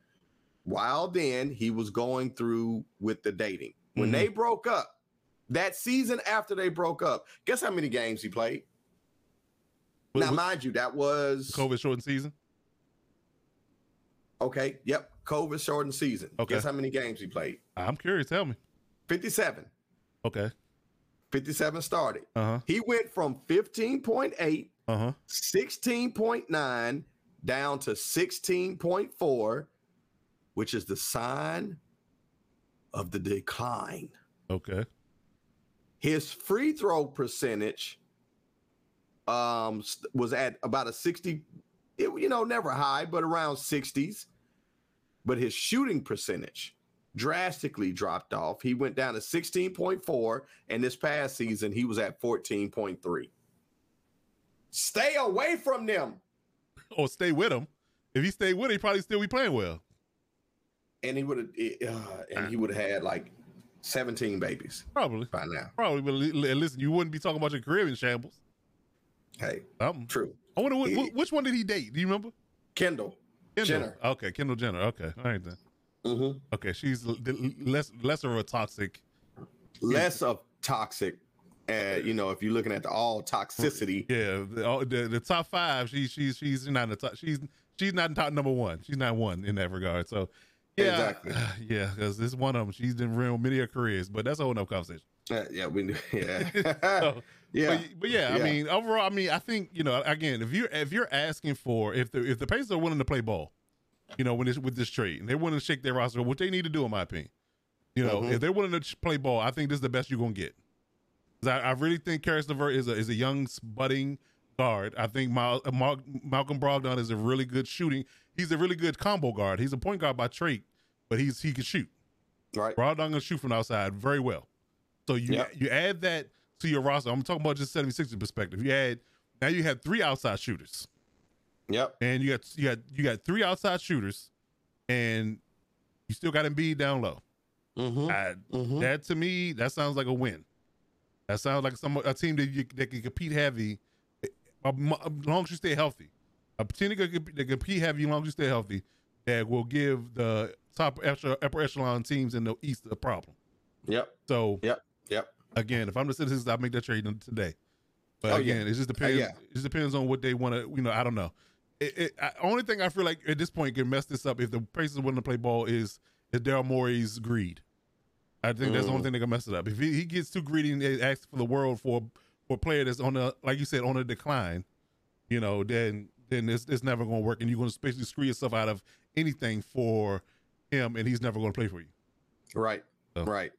While then, he was going through with the dating. When Mhm. they broke up, that season after they broke up, guess how many games he played? What- now, what- mind you, that was COVID shortened season. okay. Yep, COVID shortened season. Okay. Guess how many games he played? I'm curious. Tell me. 57. Okay. 57 started. Uh huh. He went from 15.8, Uh huh. 16.9 down to 16.4, which is the sign of the decline. Okay. His free throw percentage um was at about a 60 it, you know never high but around 60s but his shooting percentage drastically dropped off he went down to 16.4 and this past season he was at 14.3 stay away from them Or stay with him. If he stayed with him, he probably still be playing well. and he would have uh, and he would have had like 17 babies Probably. by now Probably. But li- li- listen, you wouldn't be talking about your career in shambles. hey Something. true I wonder what, He- which one did he date? Do you remember? kendall Kendall. Jenner. Okay, Kendall Jenner. Okay, all right then. Mm-hmm. Okay, she's l- less lesser of a toxic. less of toxic uh, you know, if you're looking at the all toxicity. Yeah, the, the, the top five. She, she's she's not in the top. She's she's not in top number one. She's not one in that regard. So yeah, Exactly. [sighs] yeah, because this is one of them. She's been ruined many of careers, but that's a whole nother conversation. Uh, yeah, we [laughs] yeah. [laughs] So, [laughs] yeah. But, but yeah, I mean, overall, I mean, I think you know, again, if you're if you're asking for if the if the Pacers are willing to play ball, you know, when this with this trade, and they're willing to shake their roster, what they need to do, in my opinion, you know, Mhm. if they're willing to play ball, I think this is the best you're gonna get. I, I really think Caris LeVert is a is a young budding guard. I think Mal, uh, Mal, Malcolm Brogdon is a really good shooting. He's a really good combo guard. He's a point guard by trait, but he's he can shoot. right. Brogdon can shoot from outside very well. So you Yep. you add that to your roster. I'm talking about just 76 perspective. You add now you have three outside shooters, Yep. and you got you got you got three outside shooters, and you still got Embiid down low. Mm-hmm. I- mm-hmm. That to me, that sounds like a win. That sounds like some a team that you, that can compete heavy, as long as you stay healthy. A team that can, that compete heavy as long as you stay healthy, that will give the top echelon, upper echelon teams in the East a problem. Yep. So Yep. Yep. again, if I'm the citizens, I'll make that trade today. But Oh, again, yeah. it just depends. yeah. It just depends on what they want to. You know, I don't know. It, it, I, only thing I feel like at this point can mess this up if the Pacers willing to play ball is is Daryl Morey's greed. I think that's the only Mm. thing that can mess it up. If he, he gets too greedy and they asks for the world for for a player that's on a like you said on a decline, you know, then then it's, it's never going to work, and you're going to basically screw yourself out of anything for him, and he's never going to play for you. Right. So. Right.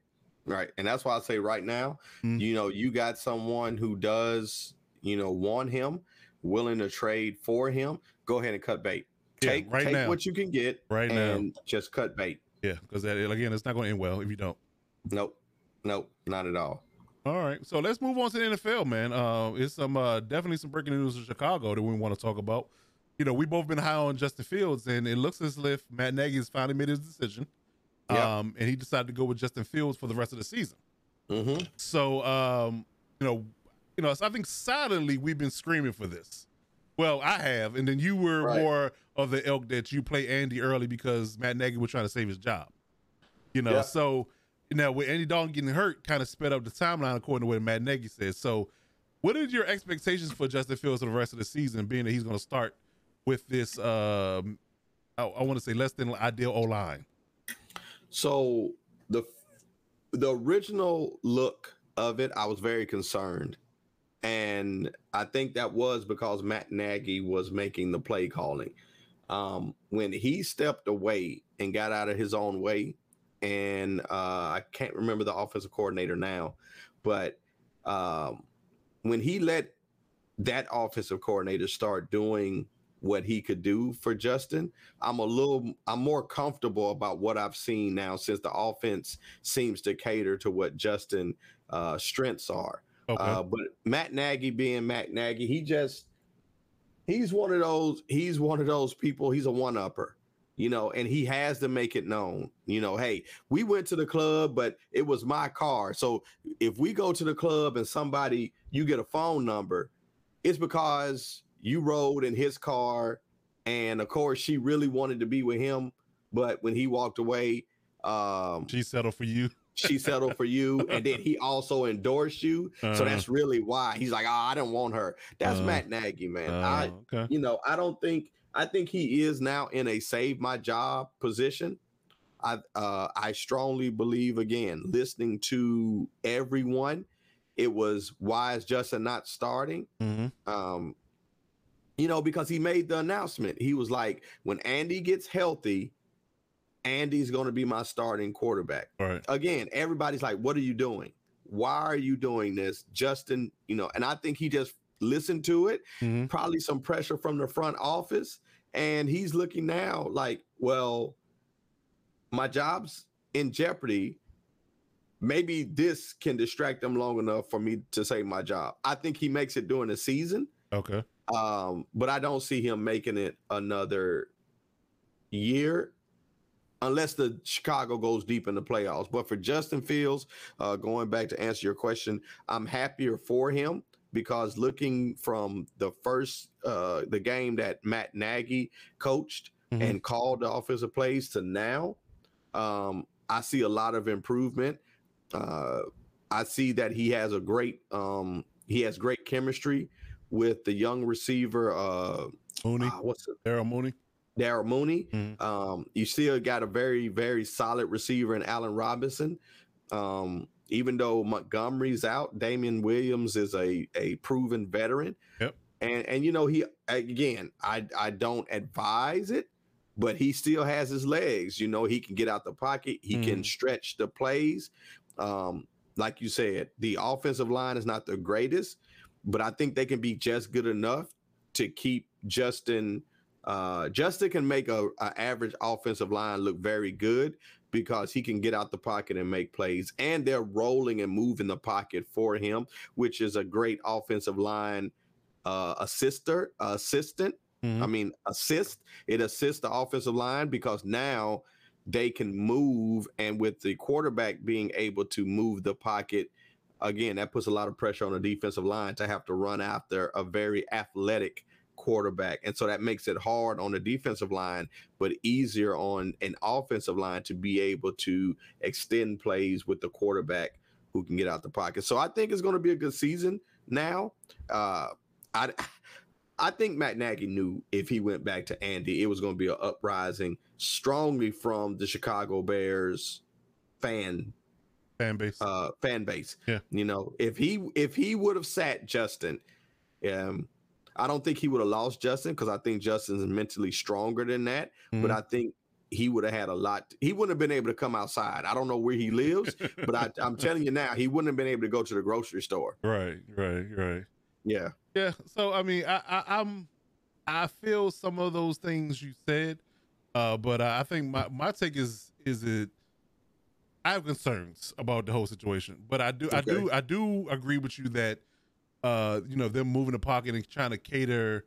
Right. And that's why I say right now, Mhm. you know, you got someone who does, you know, want him, willing to trade for him. Go ahead and cut bait. Yeah, Take right take now. what you can get Right now. and just cut bait. Yeah, because that again, it's not going to end well if you don't. Nope. Nope. Not at all. All right, so let's move on to the NFL, man. Uh, it's some uh, definitely some breaking news in Chicago that we want to talk about. You know, we both been high on Justin Fields, and it looks as if Matt Nagy has finally made his decision. Yeah. Um, and he decided to go with Justin Fields for the rest of the season. Mm-hmm. So, um, you know, you know, so I think silently we've been screaming for this. Well, I have, and then you were Right. more of the elk that you play Andy early because Matt Nagy was trying to save his job. You know, Yeah. so now with Andy Dalton getting hurt, kind of sped up the timeline according to what Matt Nagy says. So, what are your expectations for Justin Fields for the rest of the season, being that he's going to start with this? Um, I, I want to say less than ideal O line. So the the original look of it, I was very concerned. And I think that was because Matt Nagy was making the play calling. Um, when he stepped away and got out of his own way, and uh, I can't remember the offensive coordinator now, but um, when he let that offensive coordinator start doing what he could do for Justin, I'm a little I'm more comfortable about what I've seen now since the offense seems to cater to what Justin uh strengths are. Okay. Uh but Matt Nagy being Matt Nagy, he just he's one of those he's one of those people, he's a one upper. You know, and he has to make it known, you know, hey, we went to the club, but it was my car. So if we go to the club and somebody you get a phone number, it's because you rode in his car and of course she really wanted to be with him but when he walked away um she settled for you. She settled for you and then he also endorsed you. So Uh-huh. that's really why. He's like oh i don't want her. That's Uh, matt nagy man. Uh, i okay. you know i don't think i think he is now in a save my job position. I uh i strongly believe again listening to everyone it was why is justin not starting? Hmm um, you know, because he made the announcement. He was like, when Andy gets healthy, Andy's going to be my starting quarterback. Right. Again, everybody's like, what are you doing? Why are you doing this? Justin, you know, and I think he just listened to it, hmm probably some pressure from the front office. And he's looking now like, well, my job's in jeopardy. Maybe this can distract them long enough for me to save my job. I think he makes it during the season Okay. um, but I don't see him making it another year unless the Chicago goes deep in the playoffs. But for Justin Fields, uh, going back to answer your question, I'm happier for him because looking from the first uh, the game that Matt Nagy coached Mhm. and called the offensive plays to now, um, I see a lot of improvement. Uh, I see that he has a great um he has great chemistry with the young receiver uh Mooney, uh, what's it? Daryl Mooney. Daryl Mooney. Mhm. Um, you still got a very, very solid receiver in Allen Robinson. Um, even though Montgomery's out, Damien Williams is a a proven veteran. Yep. And and you know, he again, I I don't advise it, but he still has his legs. You know, he can get out the pocket, he can Mhm. stretch the plays. Um, like you said, the offensive line is not the greatest, but I think they can be just good enough to keep Justin. Uh, Justin can make a, a average offensive line look very good because he can get out the pocket and make plays, and they're rolling and moving the pocket for him, which is a great offensive line uh, assister assistant. Mhm. I mean, assist. It assists the offensive line because now they can move, and with the quarterback being able to move the pocket, again, that puts a lot of pressure on the defensive line to have to run after a very athletic quarterback. And so that makes it hard on the defensive line, but easier on an offensive line to be able to extend plays with the quarterback who can get out the pocket. So I think it's going to be a good season now. Uh, I I think Matt Nagy knew if he went back to Andy, it was going to be an uprising strongly from the Chicago Bears fan Fan base. uh fan base. Yeah. You know, if he if he would have sat Justin, um, I don't think he would have lost Justin because I think Justin's mentally stronger than that. But Mhm. I think he would have had a lot. He wouldn't have been able to come outside. I don't know where he lives, but I, I'm [laughs] telling you now, he wouldn't have been able to go to the grocery store. right, right, right. Yeah. Yeah. So I mean, I, I I'm I feel some of those things you said, uh, but uh, I think my my take is is it. I have concerns about the whole situation, but I do I do I do agree with you that uh you know them moving the pocket and trying to cater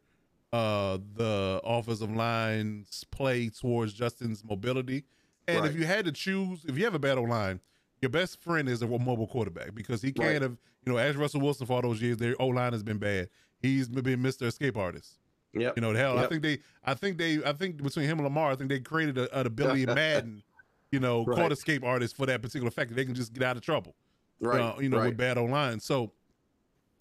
uh the offensive line's play towards Justin's mobility. And if you had to choose, if you have a battle line, your best friend is a mobile quarterback because he can't have, you know, as Russell Wilson for all those years, their O line has been bad. He's been Mr. Escape Artist. Yeah. You know, the hell, I think they, I think they, I think between him and Lamar, I think they created a, an ability [laughs] Madden, you know, Right. called Escape Artist for that particular fact that they can just get out of trouble Right. uh, you know, right. with bad O line. So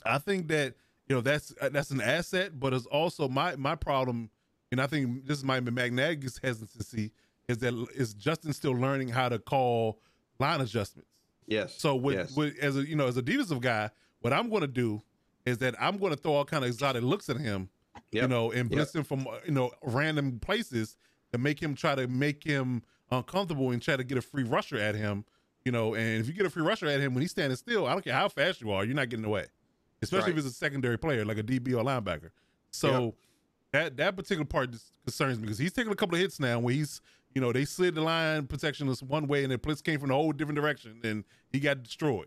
I think that you know that's uh, that's an asset, but it's also my my problem, and I think this might be Matt Nagy's hesitancy is that is Justin still learning how to call line adjustments. yes. So with, yes. with as a you know as a defensive guy, what I'm going to do is that I'm going to throw all kind of exotic looks at him, you know, and Yep. him from uh, you know random places to make him try to make him uncomfortable and try to get a free rusher at him, you know. And if you get a free rusher at him when he's standing still, I don't care how fast you are, you're not getting away, especially if Right. it's a secondary player like a DB or linebacker. So that that particular part concerns me because he's taking a couple of hits now where he's you know they slid the line protection this one way and the blitz came from a whole different direction and he got destroyed.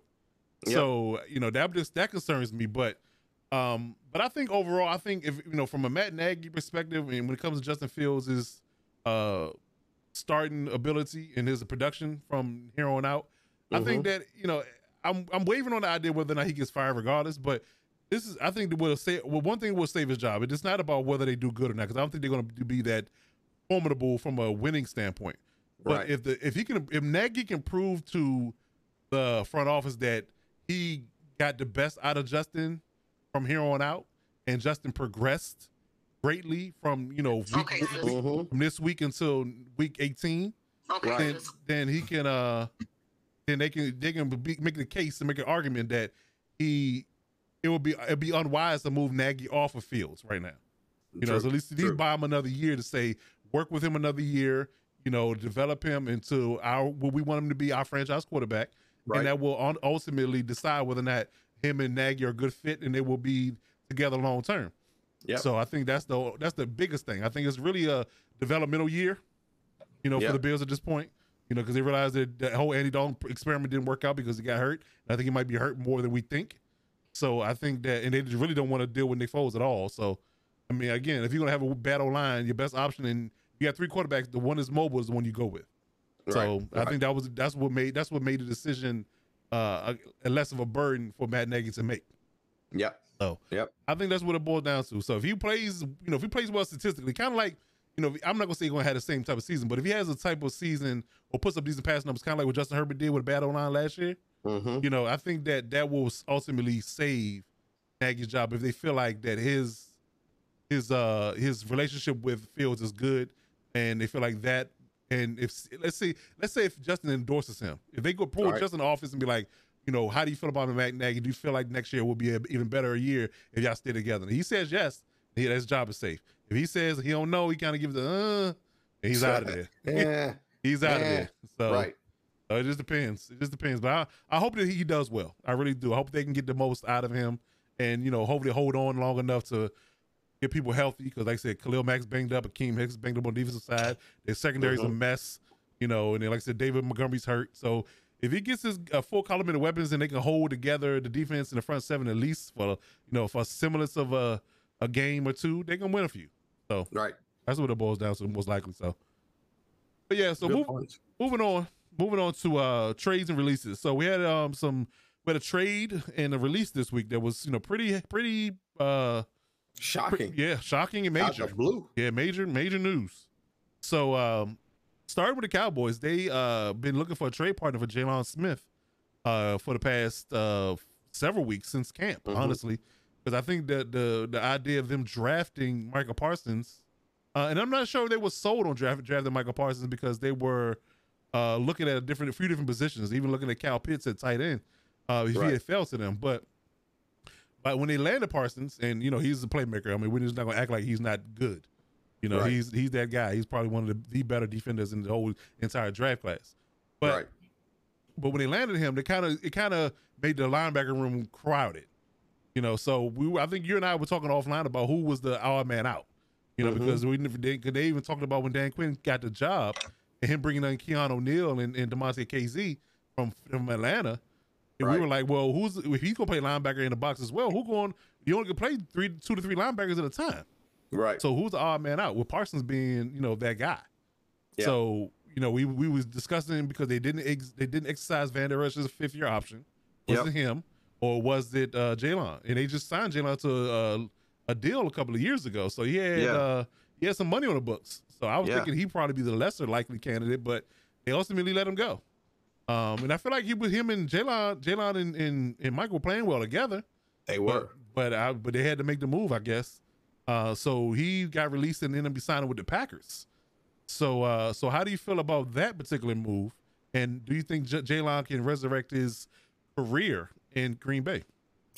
Yep. So you know that just that concerns me, but um, but I think overall, I think if you know from a Matt Nagy perspective, and when it comes to Justin Fields' is uh starting ability and his production from here on out, I think Mm-hmm. that you know I'm I'm wavering on the idea whether or not he gets fired regardless, but. This is, I think, that will say. Well, one thing will save his job. It's not about whether they do good or not, because I don't think they're going to be that formidable from a winning standpoint. But Right. if the if he can if Nagy can prove to the front office that he got the best out of Justin from here on out, and Justin progressed greatly from you know week, Okay, sis. week- Mhm. from this week until week eighteen, Okay. Then, then he can uh then they can they can be, make the case and make an argument that he it would be it'd be unwise to move Nagy off of Fields right now. You know, so at least, at true. least buy him another year to say work with him another year. You know, develop him into our what we want him to be our franchise quarterback, Right. and that will un- ultimately decide whether or not him and Nagy are a good fit and they will be together long term. Yeah. So I think that's the that's the biggest thing. I think it's really a developmental year, you know, for the Bills at this point. You know, because they realized that the whole Andy Dalton experiment didn't work out because he got hurt. And I think he might be hurt more than we think. So I think that, and they just really don't want to deal with Nick Foles at all. So, I mean, again, if you're gonna have a battle line, your best option, and you got three quarterbacks, the one is mobile is the one you go with. So Right, I right. think that was that's what made that's what made the decision uh a, a less of a burden for Matt Nagy to make. Yep. So Yep. I think that's what it boils down to. So if he plays, you know, if he plays well statistically, kind of like, you know, I'm not gonna say he's gonna have the same type of season, but if he has a type of season or puts up decent pass numbers, kind of like what Justin Herbert did with a bad line last year, Mhm. you know, I think that that will ultimately save Nagy's job if they feel like that his his uh his relationship with Fields is good, and they feel like that. And if let's see, let's say if Justin endorses him, if they go pull Right. Justin the office and be like, you know, how do you feel about Matt Nagy? Do you feel like next year will be a, even better year if y'all stay together? And he says yes, yeah, his job is safe. If he says he don't know, he kind of gives the uh, and he's out of there. [laughs] Yeah. He's out of Yeah. there. So right. so it just depends. It just depends. But I, I hope that he does well. I really do. I hope they can get the most out of him, and you know, hopefully hold on long enough to get people healthy. Because like I said, Khalil Mack's banged up, Akiem Hicks banged up on the defensive side. Their secondary's a Mhm. mess. You know, and then like I said, David Montgomery's hurt. So if he gets his uh, full complement of weapons and they can hold together the defense in the front seven at least for you know for a semblance of a a game or two, they can win a few. So Right. that's what it boils down to, most likely. So, but yeah, so move, moving on moving on to uh trades and releases so we had um some we had a trade and a release this week that was you know pretty pretty uh pre- Shocking. yeah shocking and major blue. yeah major major news so um starting with the cowboys they uh been looking for a trade partner for Jaylon smith uh for the past uh several weeks since camp Mhm. honestly because i think that the the idea of them drafting michael parsons uh, and I'm not sure they were sold on draft, drafting Michael Parsons because they were uh, looking at a different, a few different positions, even looking at Kyle Pitts at tight end. Uh, if he had fell to them, but but when they landed Parsons, and you know he's a playmaker. I mean, we're just not gonna act like he's not good. You know, Right. he's he's that guy. He's probably one of the, the better defenders in the whole entire draft class. But right. but when they landed him, they kind of it kind of made the linebacker room crowded. You know, so we I think you and I were talking offline about who was the odd man out. You know, Mhm. because we never did. Cause they even talked about when Dan Quinn got the job and him bringing in Keon O'Neal and, and Damontae Kazee from from Atlanta. And we were like, well, who's if he's gonna play linebacker in the box as well? Who going? You only can play three, two to three linebackers at a time. Right. So who's the odd man out? With Parsons being, you know, that guy. Yeah. So you know, we we was discussing because they didn't ex, they didn't exercise Vander Esch's fifth year option. Was Yep. him or was it uh, Jaylon? And they just signed Jaylon to uh, a deal a couple of years ago. So he had Yeah. uh, he had some money on the books. So I was Yeah. thinking he'd probably be the lesser likely candidate, but they ultimately let him go. Um, and I feel like he was him and Jaylon, Jaylon and, and and were playing well together. they But were. but I, but they had to make the move, I guess. Uh, so he got released and ended up signing with the Packers. So uh, so how do you feel about that particular move? And do you think J- Jaylon can resurrect his career in Green Bay?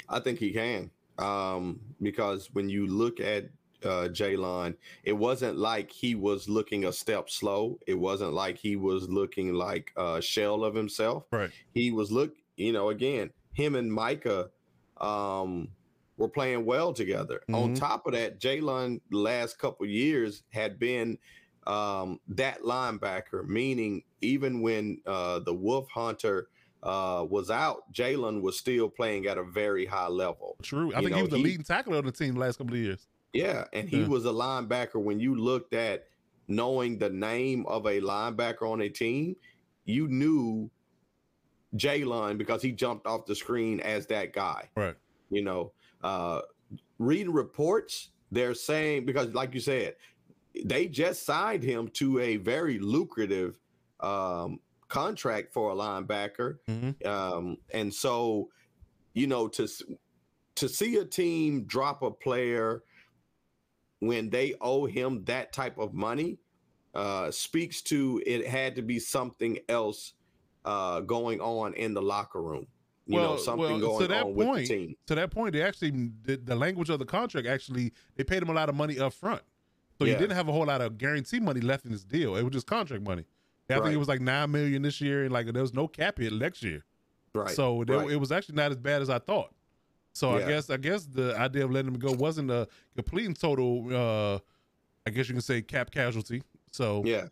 I think he can. Um, because when you look at uh Jaylon, it wasn't like he was looking a step slow. It wasn't like he was looking like a shell of himself. Right. He was look, you know, again, him and Micah um were playing well together. On Mhm. top of that, Jaylon the last couple years had been um that linebacker, meaning even when uh the Wolf Hunter uh was out, Jaylon was still playing at a very high level. True. I You think he was the he- leading tackler on the team the last couple of years. Yeah, and he Yeah. was a linebacker. When you looked at knowing the name of a linebacker on a team, you knew Jaylon because he jumped off the screen as that guy. Right. You know, uh, reading reports, they're saying because, like you said, they just signed him to a very lucrative um, contract for a linebacker, Mhm. um, and so you know to to see a team drop a player when they owe him that type of money uh, speaks to it had to be something else uh, going on in the locker room. You know, Well- something well, to going that on with the team. To that point, they actually the, the language of the contract actually they paid him a lot of money up front, so he didn't have a whole lot of guarantee money left in his deal. It was just contract money. I think it was like nine million this year, and like there was no cap hit next year. Right. So there, right. it was actually not as bad as I thought. So I guess I guess the idea of letting him go wasn't a complete and total. Uh, I guess you can say cap casualty. So Yeah,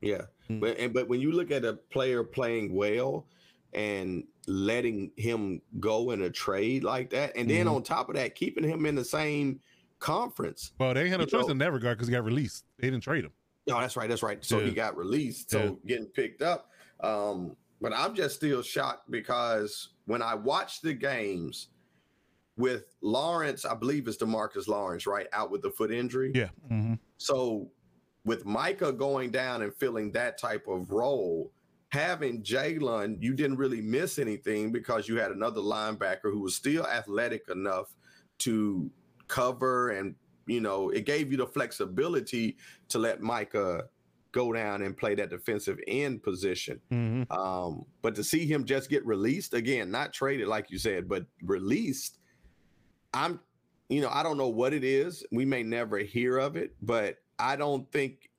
yeah. Mm. But and but when you look at a player playing well and letting him go in a trade like that, and then Mhm. on top of that, keeping him in the same conference. well, they had no choice in that regard because he got released. They didn't trade him. No, that's right, that's right. So he got released, so Yeah. getting picked up. Um, but I'm just still shocked because when I watch the games with Lawrence, I believe it's Demarcus Lawrence, right, out with the foot injury. Yeah. hmm So with Micah going down and filling that type of role, having Jaylon, you didn't really miss anything because you had another linebacker who was still athletic enough to cover and you know it gave you the flexibility to let Micah go down and play that defensive end position. Mhm. Um, but to see him just get released again, not traded like you said, but released, I'm, you know, I don't know what it is. We may never hear of it, but I don't think,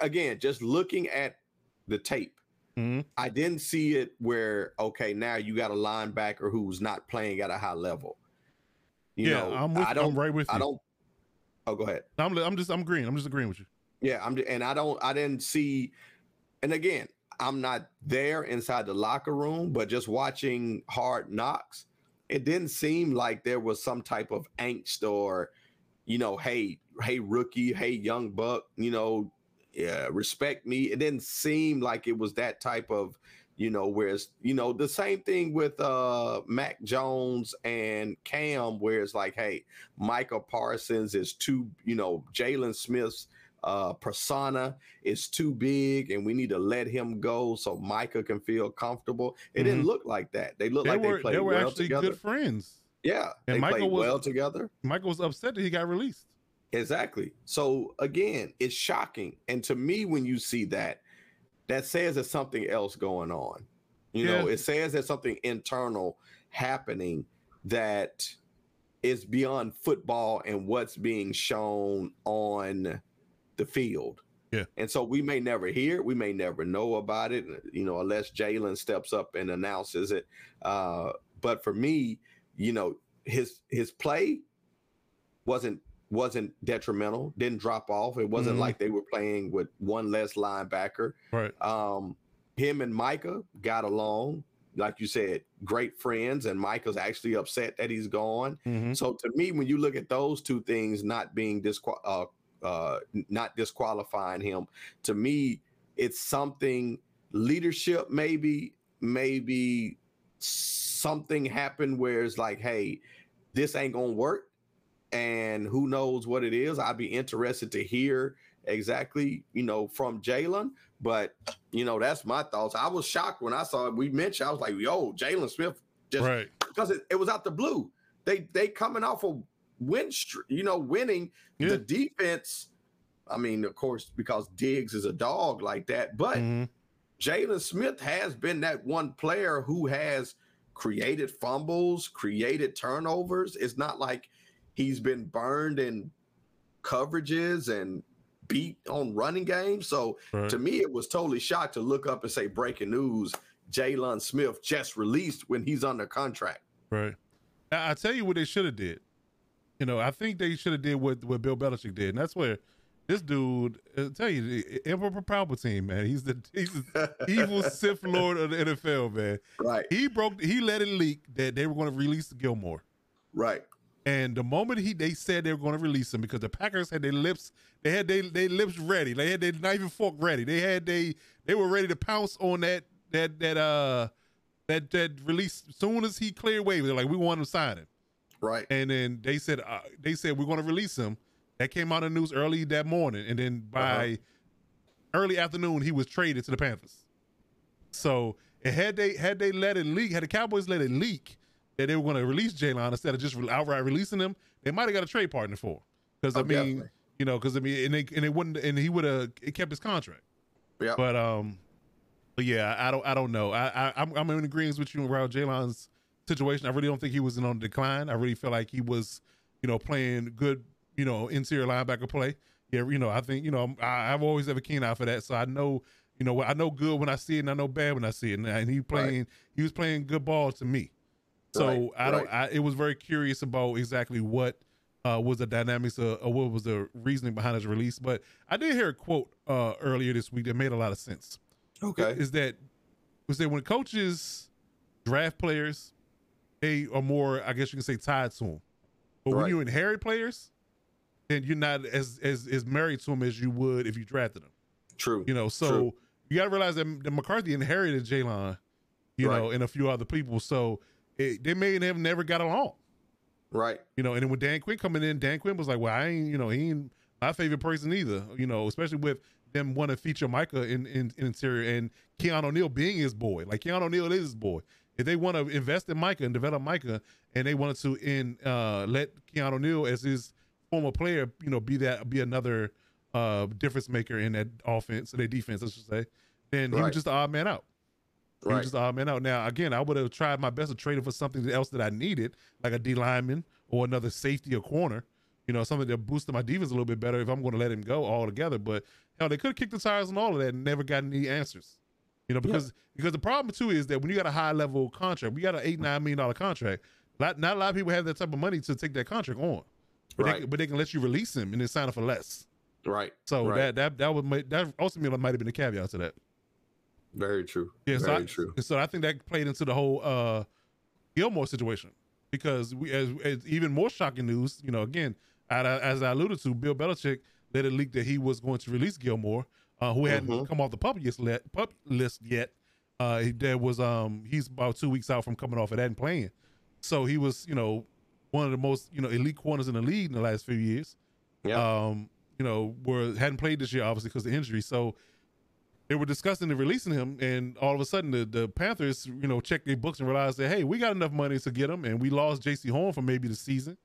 again, just looking at the tape, Mhm. I didn't see it where okay, now you got a linebacker who's not playing at a high level. You yeah, know, I'm with. I don't. I'm right with you. I don't. Oh, go ahead. I'm. I'm just. I'm agreeing. I'm just agreeing with you. Yeah, I'm and I don't I didn't see and again, I'm not there inside the locker room, but just watching Hard Knocks, it didn't seem like there was some type of angst or you know, hey, hey rookie, hey young buck, you know, yeah, respect me. It didn't seem like it was that type of you know, whereas you know the same thing with uh Mac Jones and Cam, where it's like, hey, Michael Parsons is too, you know, Jaylon Smith's uh persona is too big and we need to let him go so Micah can feel comfortable. It didn't look like that. They looked They like were. they played They were well actually together. good friends. Yeah, And they Michael played was- well together. Michael was upset that he got released. Exactly. So again, it's shocking. And to me, when you see that, that says there's something else going on. You know, it says there's something internal happening that is beyond football and what's being shown on the field. Yeah. And so we may never hear it, we may never know about it, you know, unless Jaylon steps up and announces it. Uh, but for me, you know, his his play wasn't wasn't detrimental, didn't drop off. It wasn't Mhm. like they were playing with one less linebacker. Right. Um, him and Micah got along, like you said, great friends, and Micah's actually upset that he's gone. Mhm. So to me, when you look at those two things not being disqual uh, uh, not disqualifying him, to me, it's something leadership maybe maybe something happened where it's like, hey, this ain't gonna work, and who knows what it is. I'd be interested to hear exactly, you know, from Jaylon. But you know, that's my thoughts. I was shocked when I saw it. We mentioned, I was like, yo, Jaylon Smith just Right. because it, it was out the blue. They they coming off a win, you know, winning. Yeah. The defense. I mean, of course, because Diggs is a dog like that, but Mhm. Jaylon Smith has been that one player who has created fumbles, created turnovers. It's not like he's been burned in coverages and beat on running games. So Right. to me, it was totally shocked to look up and say breaking news: Jaylon Smith just released when he's under contract. Right. I, I tell you what they should have did. You know, I think they should have did what what Bill Belichick did, and that's where this dude. I tell you, the uh, Emperor Palpatine, man. He's the [laughs] he's the evil Sith Lord of the NFL, man. Right, He broke. He let it leak that they were going to release Gilmore. right, And the moment he they said they were going to release him because the Packers had their lips, they had their, their lips ready. They had their knife and fork ready. They had they they were ready to pounce on that that that uh that that release soon as he cleared waivers. They're like, we want him signing. right. And then they said uh, they said we're going to release him. That came out in the news early that morning, and then by early afternoon he was traded to the Panthers. So and had they had they let it leak, had the Cowboys let it leak that they were going to release Jaylon instead of just outright releasing him, they might have got a trade partner for. Because I Oh, mean, definitely. you know, because I mean, and they and they wouldn't, and he would have kept his contract. Yeah, But um, but yeah, I don't I don't know. I, I I'm I'm in agreement with you around Jaylon's situation. I really don't think he was in on decline. I really feel like he was, you know, playing good, you know, interior linebacker play. Yeah, you know, I think you know I, I've always have a keen eye for that. So I know, you know, I know good when I see it, and I know bad when I see it. And, and he playing, he was playing good ball to me. So Right, I don't. right. I, it was very curious about exactly what uh, was the dynamics of, or what was the reasoning behind his release. But I did hear a quote uh, earlier this week that made a lot of sense okay, is that was that when coaches draft players, they are more, I guess you can say, tied to them. But when you inherit players, then you're not as as as married to them as you would if you drafted them. true. You know, so True. you got to realize that, that McCarthy inherited Jaylon, you know, and a few other people. So it, they may have never got along. Right, You know, and then when Dan Quinn coming in, Dan Quinn was like, "Well, I ain't, you know, he ain't my favorite person either." You know, especially with them want to feature Micah in, in, in interior and Keanu O'Neal being his boy. Like Keanu O'Neal is his boy. If they want to invest in Micah and develop Micah, and they wanted to in uh, let Keanu O'Neal as his former player, you know, be that be another uh, difference maker in that offense, or their defense, I should say, then he was just the odd man out. He Right. just the odd man out. Now, again, I would have tried my best to trade it for something else that I needed, like a D lineman or another safety or corner. You know, something that boosted my defense a little bit better if I'm going to let him go altogether. But hell, they could have kicked the tires on all of that and never got any answers. You know, because because the problem too is that when you got a high level contract, we got an eight nine million dollar contract. Lot, not a lot of people have that type of money to take that contract on, but they, Right. but they can let you release him and then sign up for less. Right. So Right. that that that would make that ultimately might have been the caveat to that. Very true. Yeah, so Very I, true. So I think that played into the whole uh Gilmore situation because we as, as even more shocking news. You know, again, I, as I alluded to, Bill Belichick let it leak that he was going to release Gilmore, uh, who hadn't Mhm. come off the pup list, pup list yet. Uh, there was um he's about two weeks out from coming off of that and playing, so he was you know one of the most you know elite corners in the league in the last few years. Yeah. Um, you know, were hadn't played this year obviously because of injury. So they were discussing and releasing him, and all of a sudden the, the Panthers, you know, checked their books and realized that hey, we got enough money to get him, and we lost Jaycee Horn for maybe the season.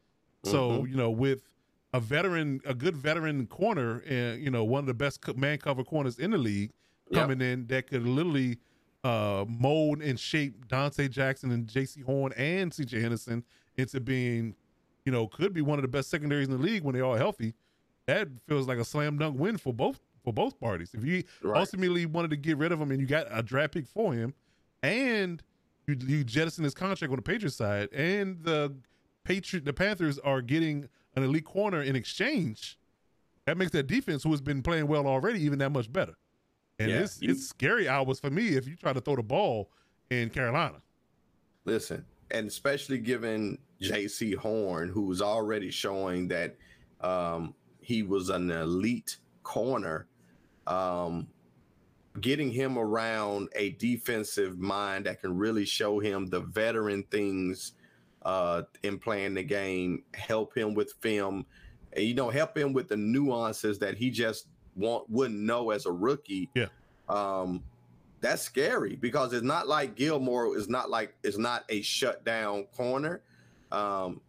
So Mhm. you know, with a veteran, a good veteran corner, and you know, one of the best man cover corners in the league Yep. coming in that could literally uh, mold and shape Donte Jackson and Jaycee Horn and C.J. Henderson into being, you know, could be one of the best secondaries in the league when they're all healthy. That feels like a slam dunk win for both for both parties. If you Right. ultimately wanted to get rid of him and you got a draft pick for him, and you, you jettison his contract on the Patriots side, and the Patriot the Panthers are getting an elite corner in exchange, that makes that defense, who has been playing well already, even that much better. And Yeah, it's it's scary hours for me if you try to throw the ball in Carolina. Listen, and especially given Jaycee Horn, who's already showing that um, he was an elite corner, um, getting him around a defensive mind that can really show him the veteran things uh, in playing the game, help him with film, and, you know, help him with the nuances that he just want, wouldn't know as a rookie. Yeah. Um, that's scary because it's not like Gilmore is not like it's not a shutdown corner. Um,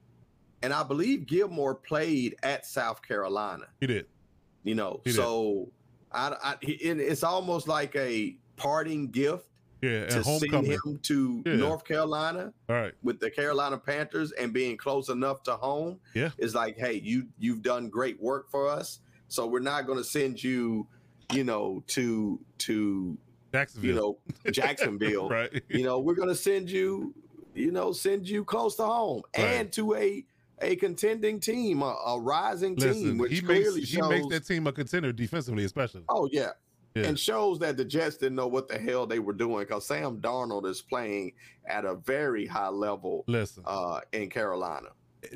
and I believe Gilmore played at South Carolina, He did. you know, He did. I, I it- it's almost like a parting gift Yeah, to send him to Yeah. North Carolina right. with the Carolina Panthers and being close enough to home. Yeah. It's like, hey, you you've done great work for us. So we're not gonna send you, you know, to to Jacksonville. you know Jacksonville. [laughs] right. You know, we're gonna send you, you know, send you close to home Right. and to a a contending team, a, a rising team, Listen, which he makes clearly he makes that team a contender defensively, especially. oh yeah. Yeah. And shows that the Jets didn't know what the hell they were doing because Sam Darnold is playing at a very high level Listen, uh, in Carolina.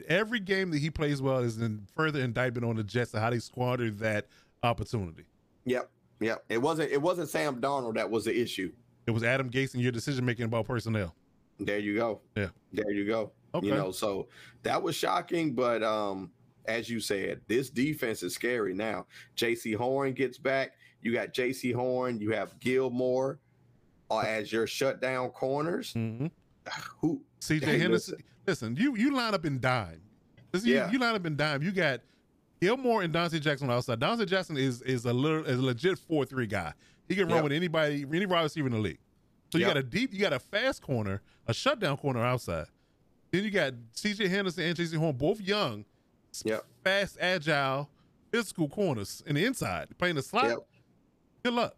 every game that he plays well is in further indictment on the Jets and how they squandered that opportunity. Yep, yep. It wasn't it wasn't Sam Darnold that was the issue. It was Adam Gase and your decision making about personnel. There you go. Yeah. There you go. Okay. You know, so that was shocking, but um, as you said, this defense is scary now. Jaycee Horn gets back. You got Jaycee Horn, you have Gilmore uh, [laughs] as your shutdown corners. Mm-hmm. [sighs] Who CJ Hey, Henderson. Listen, you you line up in dime. Listen, you- Yeah. you, line up in dime. You got Gilmore and Donte Jackson on outside. Donte Jackson is is a little is a legit four three guy. He can run Yep. with anybody, any wide receiver in the league. So you Yep. got a deep, you got a fast corner, a shutdown corner outside. Then you got CJ Henderson and Jaycee Horn, both young, Yep. fast, agile, physical corners in the inside, playing the slot. Yep. Good luck.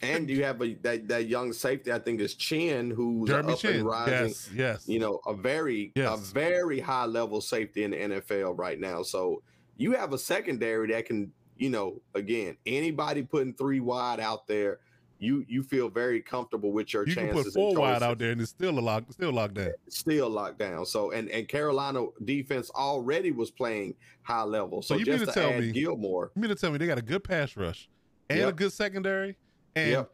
And you have a that, that young safety, I think is Chinn, who's Jeremy up Chinn. and rising. Yes, yes. You know, a very a very high level safety in the NFL right now. So you have a secondary that can, you know, again, anybody putting three wide out there, you you feel very comfortable with your you chances. put four wide out there and it's still a lock, still locked down. still locked down. So and and Carolina defense already was playing high level. So So, you mean to to, tell me- Gilmore, You mean to tell me they got a good pass rush and a good secondary? And Yep.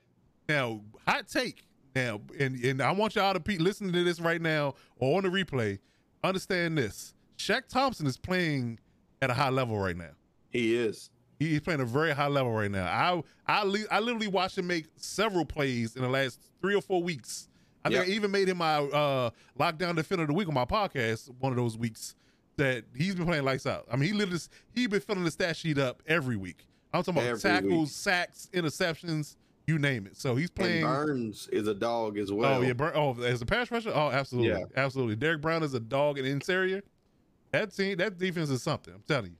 now, hot take. Now, and, and I want y'all to be listening to this right now or on the replay. Understand this. Shaq Thompson is playing at a high level right now. he is. He's playing a very high level right now. I I li- I literally watched him make several plays in the last three or four weeks. I think I even made him my uh, lockdown defender of the week on my podcast one of those weeks that he's been playing lights out. I mean, he literally he been filling the stat sheet up every week. I'm talking about Every tackles, week. sacks, interceptions, you name it. So he's And playing. Burns is a dog as well. Oh yeah, Bur- oh as a pass rusher, oh absolutely, Yeah. absolutely. Derrick Brown is a dog in interior. That team, that defense is something. I'm telling you.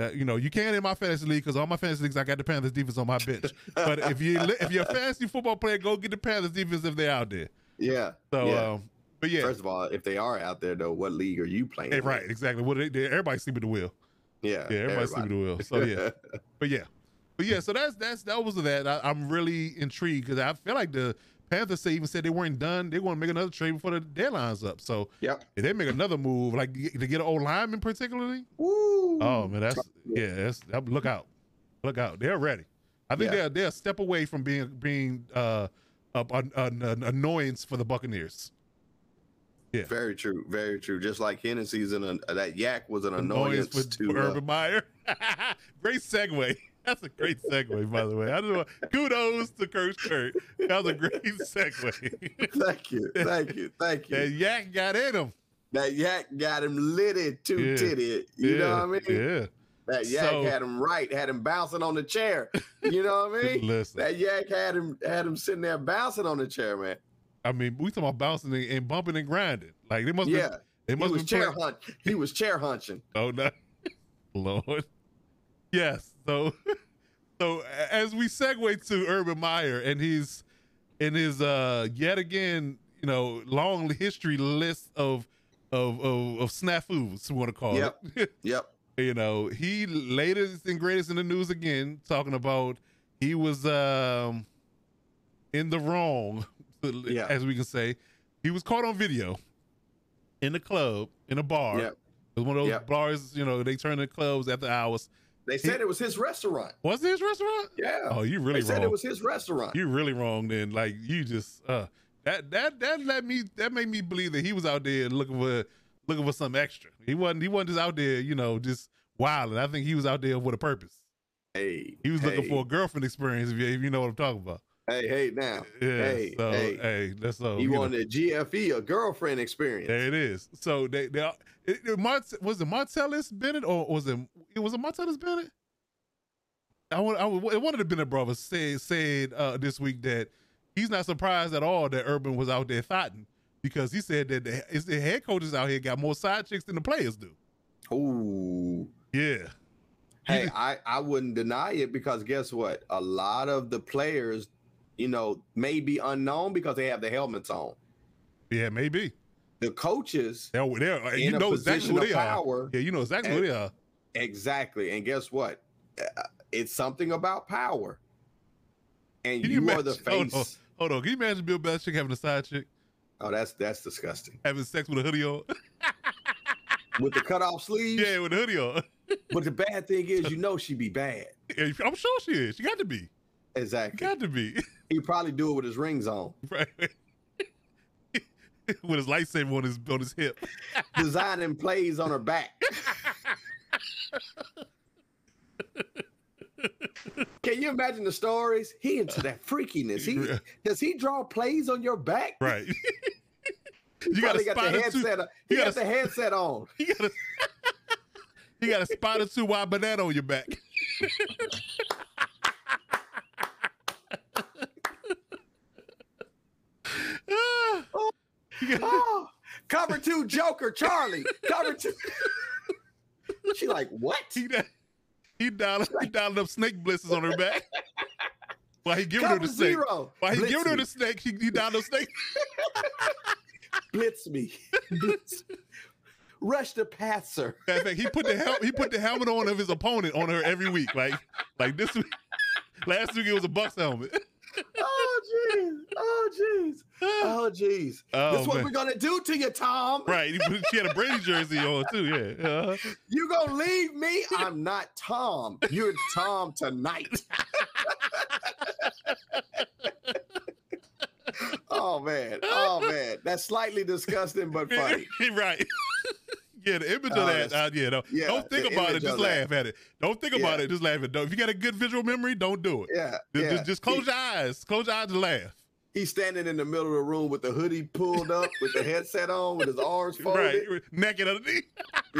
That you know you can't in my fantasy league because all my fantasy leagues I got the Panthers defense on my bench. but if you if you're a fantasy football player, go get the Panthers defense if they're out there. yeah. So, yeah. um, but yeah, First of all, if they are out there though, what league are you playing? right, exactly. What they, everybody's sleeping the wheel. Yeah. Yeah, everybody's sleeping at the wheel. So yeah, but yeah, but yeah. So that's that's that was that. I, I'm really intrigued because I feel like the Panthers say even said they weren't done. They want to make another trade before the deadline's up. So Yep. if they make another move, like to get an old lineman particularly, Woo. oh man, that's yeah, that's that, look out, look out. They're ready. I think Yeah. they're they're a step away from being being uh, an, an, an annoyance for the Buccaneers. Yeah. Very true. Very true. Just like Hennessy's an uh, that yak was an annoyance, for, to for uh, Urban Meyer. [laughs] great segue. That's a great segue, by the way. I just want kudos to Coach Kurt. That was a great [laughs] segue. Thank you. Thank you. Thank you. that yak got in him. That yak got him litted, two Yeah. titted. You know what I mean? Yeah. That yak So- had him right, had him bouncing on the chair. You know what I mean? [laughs] Listen, that yak had him had him sitting there bouncing on the chair, man. I mean, we talking about bouncing and, bumping and grinding. Like they must. Be. Yeah. Been, He was chair playing- hunt. He was chair hunching. Oh no, [laughs] Lord. Yes. So, [laughs] so as we segue to Urban Meyer and his, in his uh yet again, you know, long history list of of of, of snafus, we want to call Yep. it. [laughs] Yep. you know, he latest and greatest in the news again, talking about he was um in the wrong, [laughs] Yeah. as we can say. He was caught on video in the club in a bar. Yep. It was one of those Yep. bars, you know, they turn the clubs after hours. They said it was his restaurant. Was it his restaurant? Yeah. Oh, you really wrong. they said it was his restaurant. you really wrong then. Like you just uh that that that let me that made me believe that he was out there looking for looking for something extra. He wasn't he wasn't just out there, you know, just wilding. I think he was out there with a purpose. hey. He was looking for a girlfriend experience if you, if you know what I'm talking about. Hey, hey, now. Yeah. Hey, so hey. hey, that's so He you know, wanted a GFE, a girlfriend experience. there it is. So they they it, it, Mart, was it Martellus Bennett or was it it was it Martellus Bennett? I want I one of the Bennett brothers said said uh, this week that he's not surprised at all that Urban was out there fighting because he said that the, it's the head coaches out here got more side chicks than the players do. Ooh. Yeah. Hey, I, I wouldn't deny it because guess what? A lot of the players, you know, may be unknown because they have the helmets on. Yeah, maybe. The coaches, They're, they're, in you a know exactly position who of they are. power, Yeah, you know exactly who and- they are. exactly. And guess what? Uh, It's something about power. And Can you, you are the imagine- [laughs] hold on. face. Hold on. Can you imagine Bill Belichick having a side chick Oh, that's that's disgusting. having sex with a hoodie on? [laughs] With the cutoff sleeves. yeah, with a hoodie on. [laughs] But the bad thing is, you know, she'd be bad. Yeah, I'm sure she is. She got to be. Exactly. Got to be. [laughs] He probably do it with his rings on. right. [laughs] with his lightsaber on his on his hip. [laughs] Designing plays on her back. Can you imagine the stories? He into that freakiness. He does he draw plays on your back? Right. you got Probably a got the two. headset. on- He you got gotta- the headset on. You got a, you got a spot two wide banana on your back. Ah, you got- [laughs] Oh, cover two Joker, Charlie. Cover two. [laughs] she like, what? he da- he dialed he dialed up snake blisters on her back. [laughs] Why he giving her the snake. zero. While he Blitz giving her the snake, he, he dialed up snake. Blitz me. Blitz. Rush the passer. In fact, he put the hel- he put the helmet on of his opponent on her every week. Like like this week, last week it was a Bucks helmet. Oh jeez. Oh jeez. Oh jeez. Oh, this is what man. we're gonna do to you, Tom. Right, she had a Brady jersey on too. Yeah, uh, You gonna leave me? I'm not Tom. You're Tom tonight. [laughs] oh man. Oh man. That's slightly disgusting but [laughs] funny. [laughs] right. Yeah, the image Oh, of that. Uh, yeah, no, yeah, don't think about it. Just of that. laugh at it. Don't think about Yeah. it. Just laugh at it. Don't- If you got a good visual memory, don't do it. Yeah, Just, yeah. just, just close your eyes. Close your eyes and laugh. He's standing in the middle of the room with the hoodie pulled up, with the headset on, with his arms [laughs] folded. Right, naked underneath.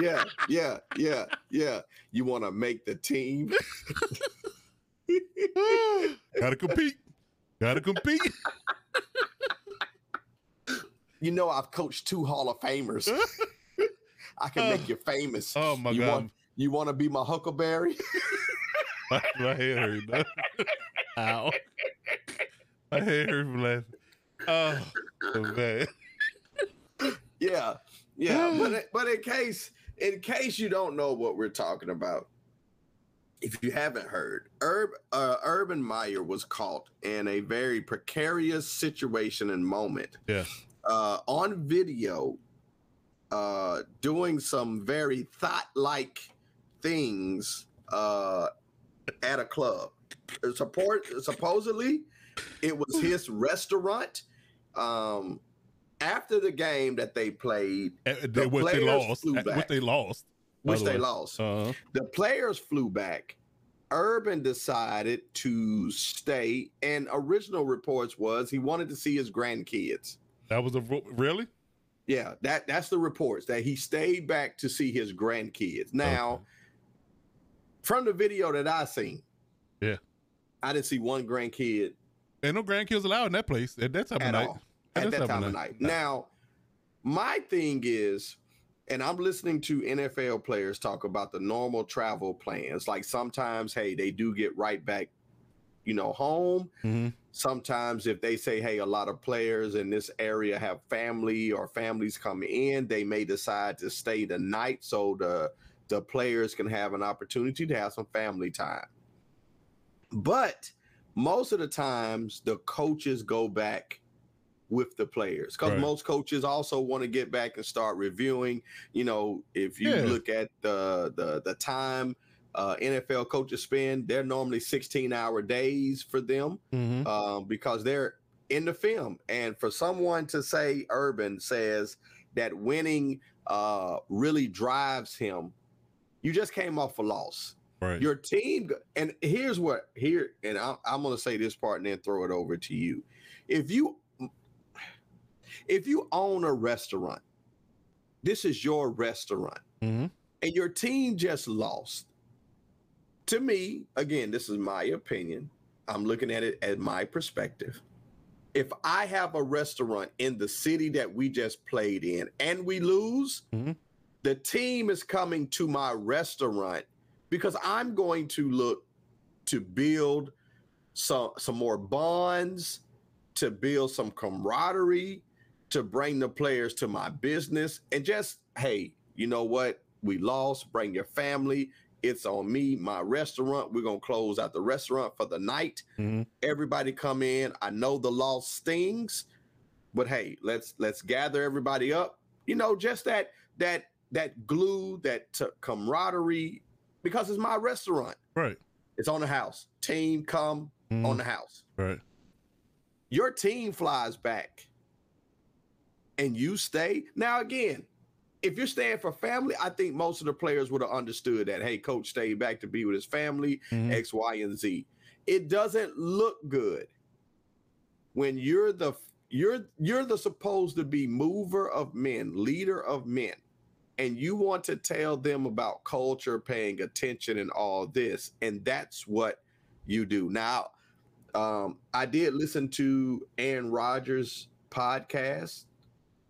Yeah, yeah, yeah, yeah. You want to make the team? [laughs] Gotta compete. Gotta compete. [laughs] You know, I've coached two Hall of Famers. I can make oh. you famous. Oh my you god, Want, you want to be my Huckleberry? my, my head hurt. Ow. Head hurt from laughing. Oh, so bad. [laughs] yeah, yeah. [sighs] but but in case in case you don't know what we're talking about, if you haven't heard, Herb, uh, Urban Meyer was caught in a very precarious situation and moment. Yeah. Uh, on video, uh, doing some very thought-like things uh, at a club. Support supposedly, it was his restaurant. Um, after the game that they played, Uh, The They, what they lost. flew uh, What they lost. which the they way. lost, Uh-huh. the players flew back. Urban decided to stay, and original reports was he wanted to see his grandkids. That was a really. Yeah, that that's the reports that he stayed back to see his grandkids. Now, Okay. from the video that I seen, Yeah. I didn't see one grandkid Ain't no grandkids allowed in that place at that time of night. all at that time of night. Now, my thing is, and I'm listening to NFL players talk about the normal travel plans. Like sometimes, hey, they do get right back, you know, home. Mhm. Sometimes, if they say, hey, a lot of players in this area have family or families come in, they may decide to stay the night so the the players can have an opportunity to have some family time. But most of the times, the coaches go back with the players because Right. most coaches also want to get back and start reviewing. You know, if you Yeah. look at the the the time uh, NFL coaches spend, they're normally 16 hour days for them Mhm. um, because they're in the film. And for someone to say Urban says that winning uh, really drives him, you just came off a loss. Right. Your team, and here's what here, and I'm, I'm going to say this part and then throw it over to you. If you if you own a restaurant, this is your restaurant, Mhm. and your team just lost. To me, again, this is my opinion. I'm looking at it at my perspective. If I have a restaurant in the city that we just played in and we lose, Mhm. the team is coming to my restaurant because I'm going to look to build some some more bonds, to build some camaraderie, to bring the players to my business and just hey, you know what? We lost, bring your family. It's on me, my restaurant. We're going to close out the restaurant for the night. Mhm. Everybody come in. I know the loss stings, but hey, let's let's gather everybody up. You know, just that that that glue, that t- camaraderie because it's my restaurant. Right. It's on the house. Team come Mhm. on the house. Right. Your team flies back and you stay. Now, again, if you're staying for family, I think most of the players would have understood that, hey, coach stayed back to be with his family, Mhm. X, Y, and Z. It doesn't look good when you're the you're you're the supposed to be mover of men, leader of men, and you want to tell them about culture, paying attention, and all this, and that's what you do. Now, um, I did listen to Aaron Rodgers' podcast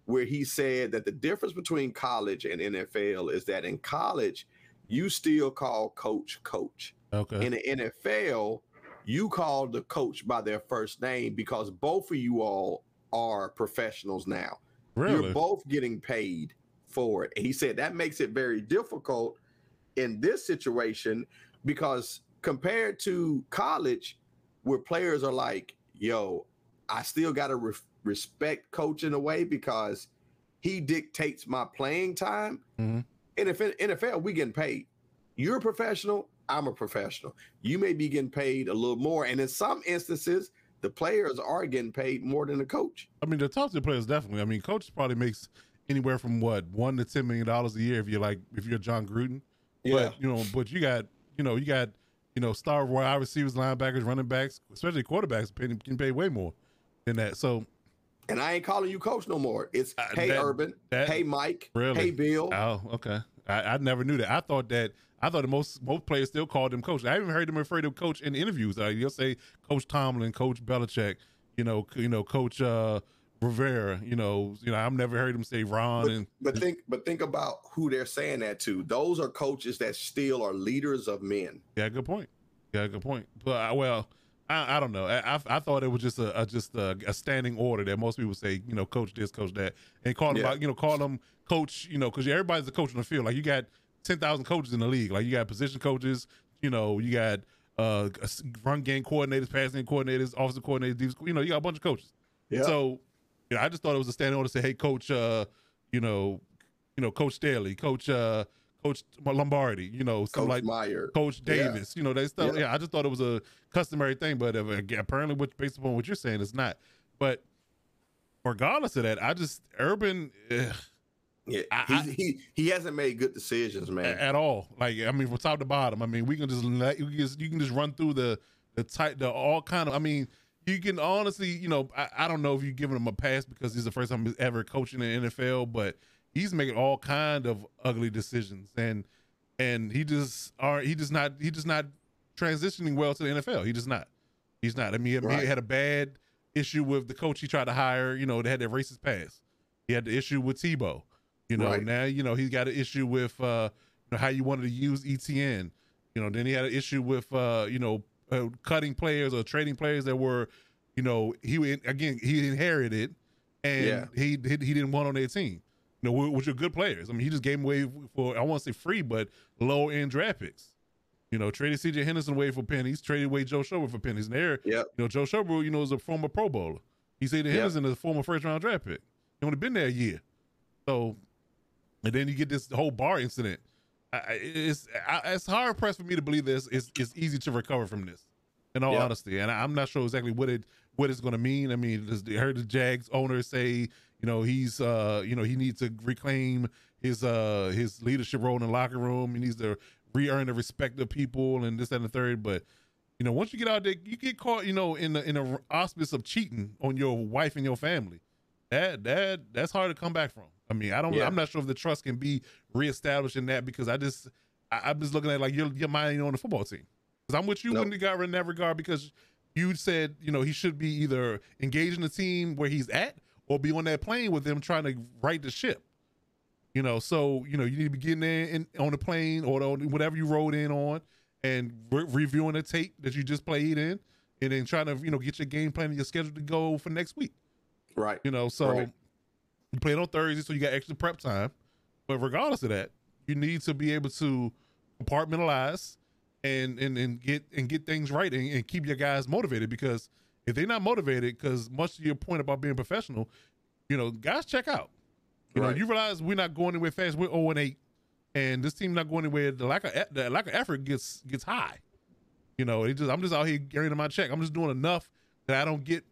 where he said that the difference between college and NFL is that in college, you still call coach coach. Okay. In the NFL, you call the coach by their first name because both of you all are professionals now. really? You're both getting paid for it. And he said that makes it very difficult in this situation because compared to college, where players are like, yo, I still got to re- respect coach in a way because he dictates my playing time. Mhm. And if in NFL, we getting paid. You're a professional. I'm a professional. You may be getting paid a little more. And in some instances, the players are getting paid more than the coach. I mean, the top tier players definitely. I mean, coach probably makes anywhere from what one to ten million dollars a year if you're like if you're Jon Gruden. Yeah. But you know, but you got you know you got you know star wide receivers, linebackers, running backs, especially quarterbacks pay, can pay way more than that. So and I ain't calling you coach no more. It's Uh, hey that- Urban, that- hey Mike, Really? hey Bill. oh okay, I, I never knew that. I thought that I thought that most most players still called him coach. I haven't heard them refer to coach in interviews. Like you'll say Coach Tomlin, Coach Belichick, you know, you know, Coach uh, Rivera. You know, you know, I've never heard him say Ron But, and but think but think about who they're saying that to. Those are coaches that still are leaders of men. Yeah, good point. Yeah, good point. But uh, well, I, I don't know. I, I I thought it was just a, a just a, a standing order that most people say, you know, coach this, coach that, and call them, Yeah. you know, call them coach, you know, because everybody's a coach in the field. Like you got ten thousand coaches in the league. Like you got position coaches. You know, you got uh run game coordinators, passing coordinators, offensive coordinators. defense- You know, you got a bunch of coaches. Yeah. So, you know, I just thought it was a standing order to say, hey, coach, uh, you know, you know, Coach Staley, Coach, uh, Coach Lombardi, you know, Coach like Meyer. Coach Yeah. Davis. You know, they stuff. Yeah. Yeah. I just thought it was a customary thing, but uh, apparently, what based upon what you're saying, it's not. But regardless of that, I just Urban ugh, Yeah. I- he he hasn't made good decisions, man. at all. Like I mean, from top to bottom. I mean, we can just let you can just, you can just run through the the tight the all kind of. I mean, you can honestly, you know, I, I don't know if you're giving him a pass because he's the first time he's ever coaching in the NFL, but he's making all kind of ugly decisions and and he just are he just not he just not transitioning well to the NFL. He just not. He's not. I mean, he- Right. he had a bad issue with the coach he tried to hire. You know, they had that racist pass. He had the issue with Tebow. You know, Right. now you know he's got an issue with uh, you know, how you wanted to use ETN. You know, then he had an issue with uh, you know uh, cutting players or trading players that were, you know, he again he inherited, and Yeah. he, he didn't want on their team. You know, which are good players. I mean, he just gave them away for I want to say free, but low end draft picks. You know, traded C.J. Henderson away for pennies, traded away Joe Schobert for pennies. And there, Yep. you know, Joe Schobert, you know, is a former Pro Bowler. He said that Yep. Henderson is a former first round draft pick. He only been there a year. So, and then you get this whole bar incident. I, it's I, it's hard pressed for me to believe this. It's it's easy to recover from this, in all Yep. honesty. And I, I'm not sure exactly what it what it's going to mean. I mean, just- I heard the Jags owner say, you know, he's uh, you know, he needs to reclaim his uh his leadership role in the locker room. He needs to re-earn the respect of people and this that, and the third. But you know, once you get out there, you get caught, you know, in the in the auspice of cheating on your wife and your family. That that that's hard to come back from. I mean, I don't. Yeah. I'm not sure if the trust can be reestablished in that because I just I, I'm just looking at like you're minding on the football team. Because I'm with you Nope. in regard in that regard because you said you know he should be either engaged in the team where he's at or be on that plane with them trying to right the ship. You know, so you know you need to be getting there in, on the plane or on whatever you rode in on, and re- reviewing the tape that you just played in, and then trying to you know get your game plan and your schedule to go for next week. Right. You know, so Right. You play it on Thursday, so you got extra prep time. But regardless of that, you need to be able to compartmentalize and and, and get and get things right and, and keep your guys motivated because if they're not motivated, because much to your point about being professional, you know, guys check out. You know, you realize we're not going anywhere fast. We're 0 and 8, and this team not going anywhere. The lack of the lack of effort gets gets high. You know, it just I'm just out here carrying my check. I'm just doing enough that I don't get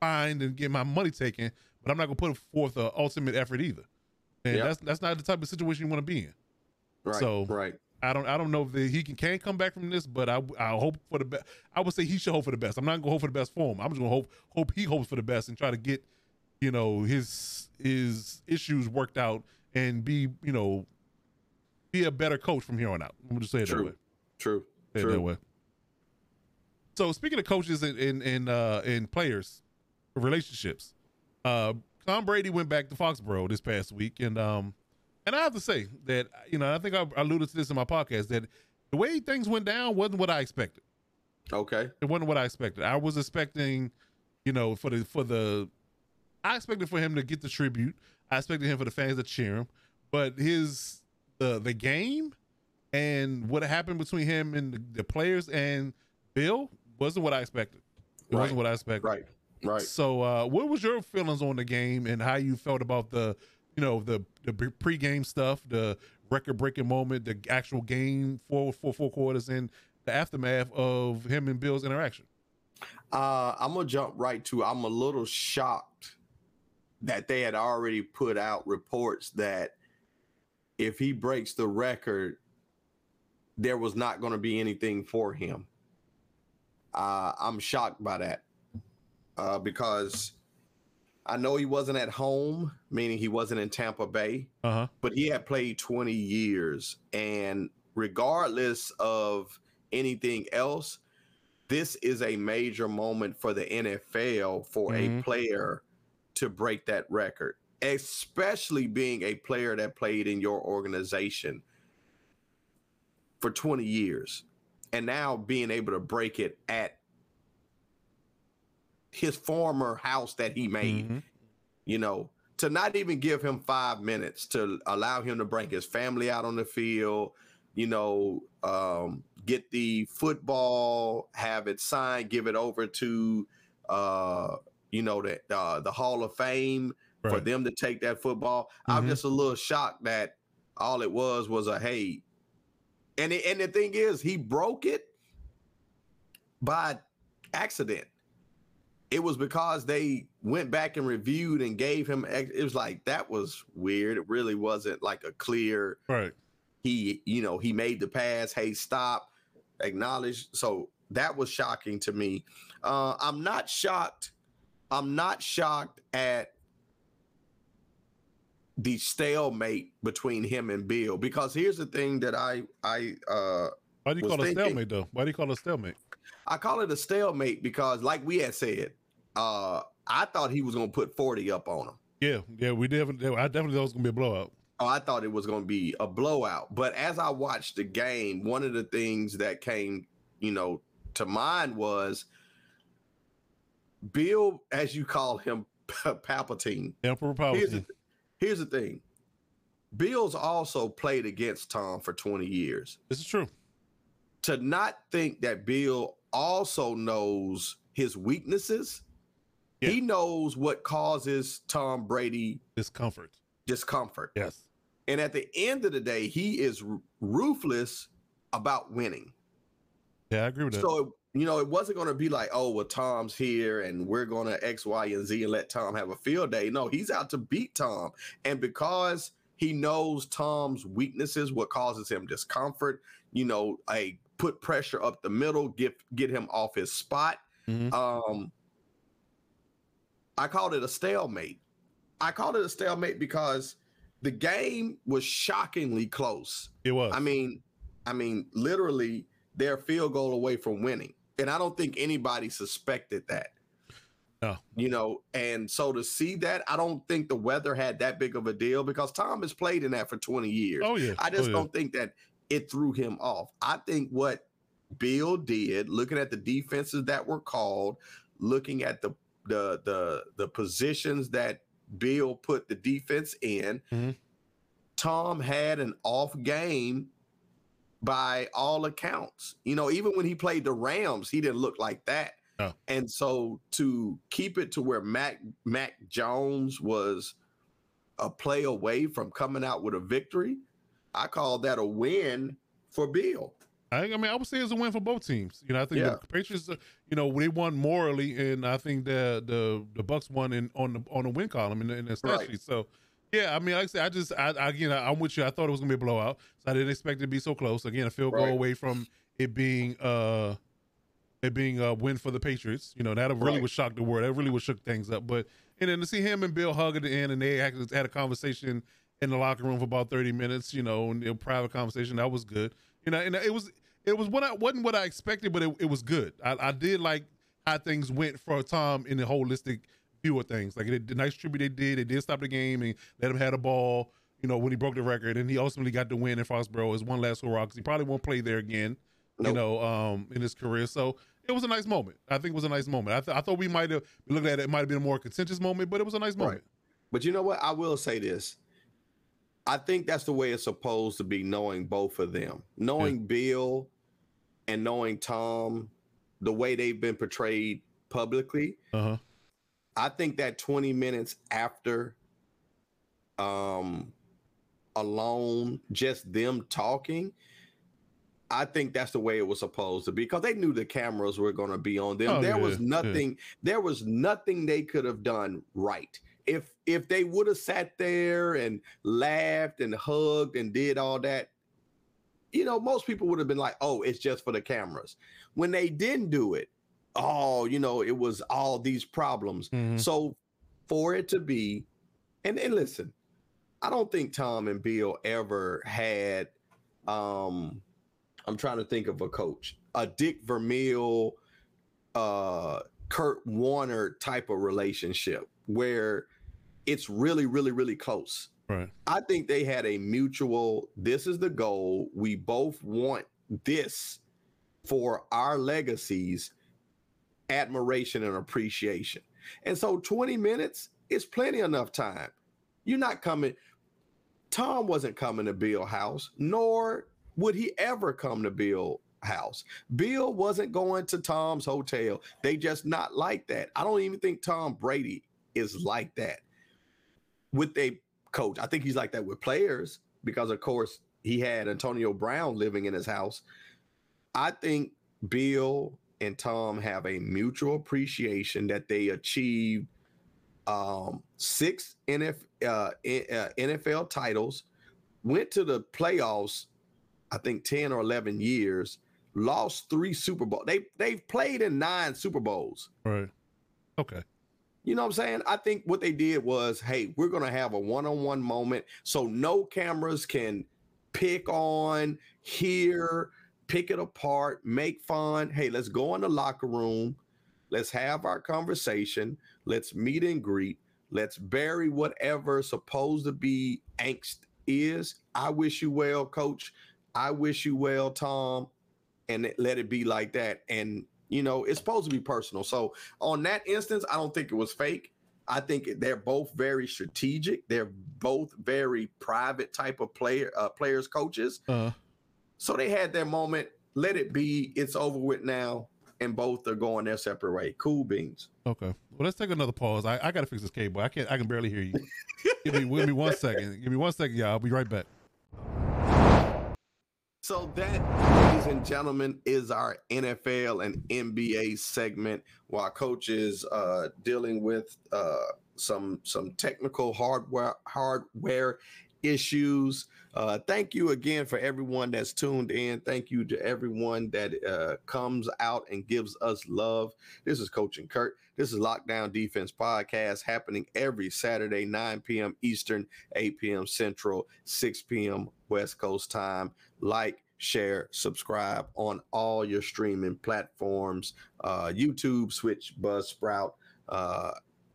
fined and get my money taken, but I'm not gonna put forth an ultimate effort either. And Yeah. that's that's not the type of situation you want to be in. Right. So- right. I don't I don't know if the, he can can come back from this, but I I hope for the best. I would say he should hope for the best. I'm not gonna hope for the best for him. I'm just gonna hope hope he hopes for the best and try to get you know his his issues worked out and be you know be a better coach from here on out. I'm gonna just say it that True. way. True. Say it that way. So speaking of coaches and and and, uh, and players, relationships, uh, Tom Brady went back to Foxborough this past week, and um, and I have to say that you know I think I alluded to this in my podcast that the way things went down wasn't what I expected. Okay. It wasn't what I expected. I was expecting, you know, for the for the, I expected for him to get the tribute. I expected him for the fans to cheer him, but his the the game and what happened between him and the, the players and Bill wasn't what I expected. It Right. wasn't what I expected. Right. Right. So, uh, what was your feelings on the game and how you felt about the, you know, the the pre- pregame stuff, the record-breaking moment, the actual game, four four four quarters, and the aftermath of him and Bill's interaction? Uh, I'm gonna jump right to. I'm a little shocked that they had already put out reports that if he breaks the record, there was not going to be anything for him. Uh, I'm shocked by that uh, because I know he wasn't at home, meaning he wasn't in Tampa Bay, Uh-huh. but he had played 20 years. And regardless of anything else, this is a major moment for the NFL for Mhm. a player to break that record, especially being a player that played in your organization for 20 years and now being able to break it at his former house that he made Mhm. you know, to not even give him five minutes to allow him to bring his family out on the field, you know, um, get the football, have it signed, give it over to, uh, you know, the uh, the Hall of Fame for them to take that football. I'm Mhm. just a little shocked that all it was was a hey, and it, and the thing is, he broke it by accident it was because they went back and reviewed and gave him ex- it was like that was weird it really wasn't like a clear Right. he you know he made the pass hey stop acknowledge so that was shocking to me uh i'm not shocked i'm not shocked at the stalemate between him and bill because here's the thing that i i uh Why do you call it a stalemate though? Why do you call it a stalemate? I call it a stalemate because, like we had said, uh, I thought he was going to put 40 up on him. Yeah, yeah, we definitely. I definitely thought it was gonna be a blowout. Oh, I thought it was going to be a blowout. But as I watched the game, one of the things that came, you know, to mind was Bill, as you call him, [laughs] Palpatine. Emperor Here's the, Palpatine. here's the thing Bill's also played against Tom for 20 years. This is true. To not think that Bill also knows his weaknesses, Yeah. he knows what causes Tom Brady Discomfort. discomfort. Yes. And at the end of the day, he is ruthless about winning. Yeah, I agree with that. So, you know, it wasn't going to be like, oh, well, Tom's here and we're going to X, Y, and Z and let Tom have a field day. No, he's out to beat Tom. And because he knows Tom's weaknesses, what causes him discomfort, you know, a put pressure up the middle, get get him off his spot. Mhm. Um, I called it a stalemate. I called it a stalemate because the game was shockingly close. it was. I mean, I mean, literally, they're a field goal away from winning, and I don't think anybody suspected that. No. You know, and so to see that, I don't think the weather had that big of a deal because Tom has played in that for 20 years. oh yeah. I just oh, yeah. don't think that it threw him off. I think what Bill did, looking at the defenses that were called, looking at the the the the positions that Bill put the defense in, Mhm. Tom had an off game by all accounts. You know, even when he played the Rams, he didn't look like that. No. And so to keep it to where Mac Mac Jones was a play away from coming out with a victory, I call that a win for Bill. I, I mean, I would say it's a win for both teams. You know, I think Yeah. the Patriots, uh, you know, they won morally, and I think the the the Bucks won in on the on the win column in the, in the stat Right. sheet. So, yeah, I mean, like I said, I just, I, I again, I, I'm with you. I thought it was gonna be a blowout, so I didn't expect it to be so close. Again, a field goal Right. away from it being uh it being a win for the Patriots. You know, that really Right. would shock the world. That really would shook things up. But and then to see him and Bill hug at the end, and they actually had a conversation in the locker room for about 30 minutes. You know, and a private conversation that was good. You know, and it was it was what I wasn't what I expected, but it, it was good. I, I did like how things went for a time in the holistic view of things. Like it, the nice tribute they did, they did stop the game and let him have the ball. You know, when he broke the record, and he ultimately got the win in Foxborough as one last hurrah because he probably won't play there again. You know, um, in his career. So it was a nice moment. I think it was a nice moment. I, th- I thought we might have looked at it. It might have been a more contentious moment, but it was a nice Right. moment. But you know what? I will say this. I think that's the way it's supposed to be, knowing both of them, knowing Bill and knowing Tom, the way they've been portrayed publicly. Uh huh. I think that 20 minutes after um alone, just them talking, I think that's the way it was supposed to be because they knew the cameras were going to be on them. Oh, there yeah, was yeah. nothing, there was nothing they could have done right. If if they would have sat there and laughed and hugged and did all that, you know, most people would have been like, "Oh, it's just for the cameras." When they didn't do it, oh, you know, it was all these problems. Mhm. So for it to be, and and listen, I don't think Tom and Bill ever had. um I'm trying to think of a coach, a Dick Vermeil, uh, Kurt Warner type of relationship where it's really, really, really close. Right. I think they had a mutual, this is the goal. We both want this for our legacies, admiration and appreciation. And so 20 minutes is plenty enough time. You're not coming, Tom wasn't coming to Bill House, nor would he ever come to Bill House. Bill wasn't going to Tom's hotel. They just not like that. I don't even think Tom Brady is like that with a coach. I think he's like that with players because, of course, he had Antonio Brown living in his house. I think Bill and Tom have a mutual appreciation that they achieved um, six NF, uh, uh, NFL titles, went to the playoffs, I think 10 or 11 years, lost three Super Bowl. They they've played in nine Super Bowls. Right. Okay. You know what I'm saying? I think what they did was, hey, we're to have a one-on-one moment so no cameras can pick on, hear, pick it apart, make fun. Hey, let's go in the locker room. Let's have our conversation. Let's meet and greet. Let's bury whatever supposed to be angst is. I wish you well, coach. I wish you well, Tom. And let it be like that. And you know, it's supposed to be personal. So on that instance, I don't think it was fake. I think they're both very strategic. They're both very private type of player uh, players, coaches. Uh, So they had their moment. Let it be. It's over with now, and both are going their separate way. Cool beans. okay. Well, let's take another pause. I, I got to fix this cable. I can't. I can barely hear you. give me. Give me one second. Give me one second, y'all. I'll be right back. So that, ladies and gentlemen, is our NFL and NBA segment. While coach is uh, dealing with uh, some some technical hardware hardware issues. Uh, thank you again for everyone that's tuned in. Thank you to everyone that uh, comes out and gives us love. This is Coach and Kurt. This is Lockdown Defense Podcast happening every Saturday, 9 p.m. Eastern, 8 p.m. Central, 6 p.m. West Coast time. Like, share, subscribe on all your streaming platforms uh, YouTube, Switch, Buzzsprout, uh,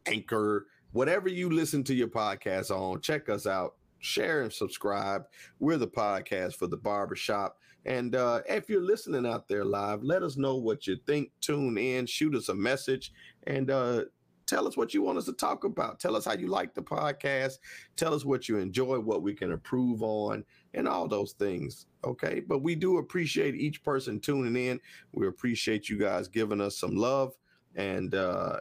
Anchor, whatever you listen to your podcast on. Check us out. Share and subscribe. We're the podcast for the barbershop. And uh, if you're listening out there live, let us know what you think. Tune in, shoot us a message, and uh, tell us what you want us to talk about. Tell us how you like the podcast. Tell us what you enjoy, what we can improve on, and all those things. Okay. But we do appreciate each person tuning in. We appreciate you guys giving us some love. And, uh,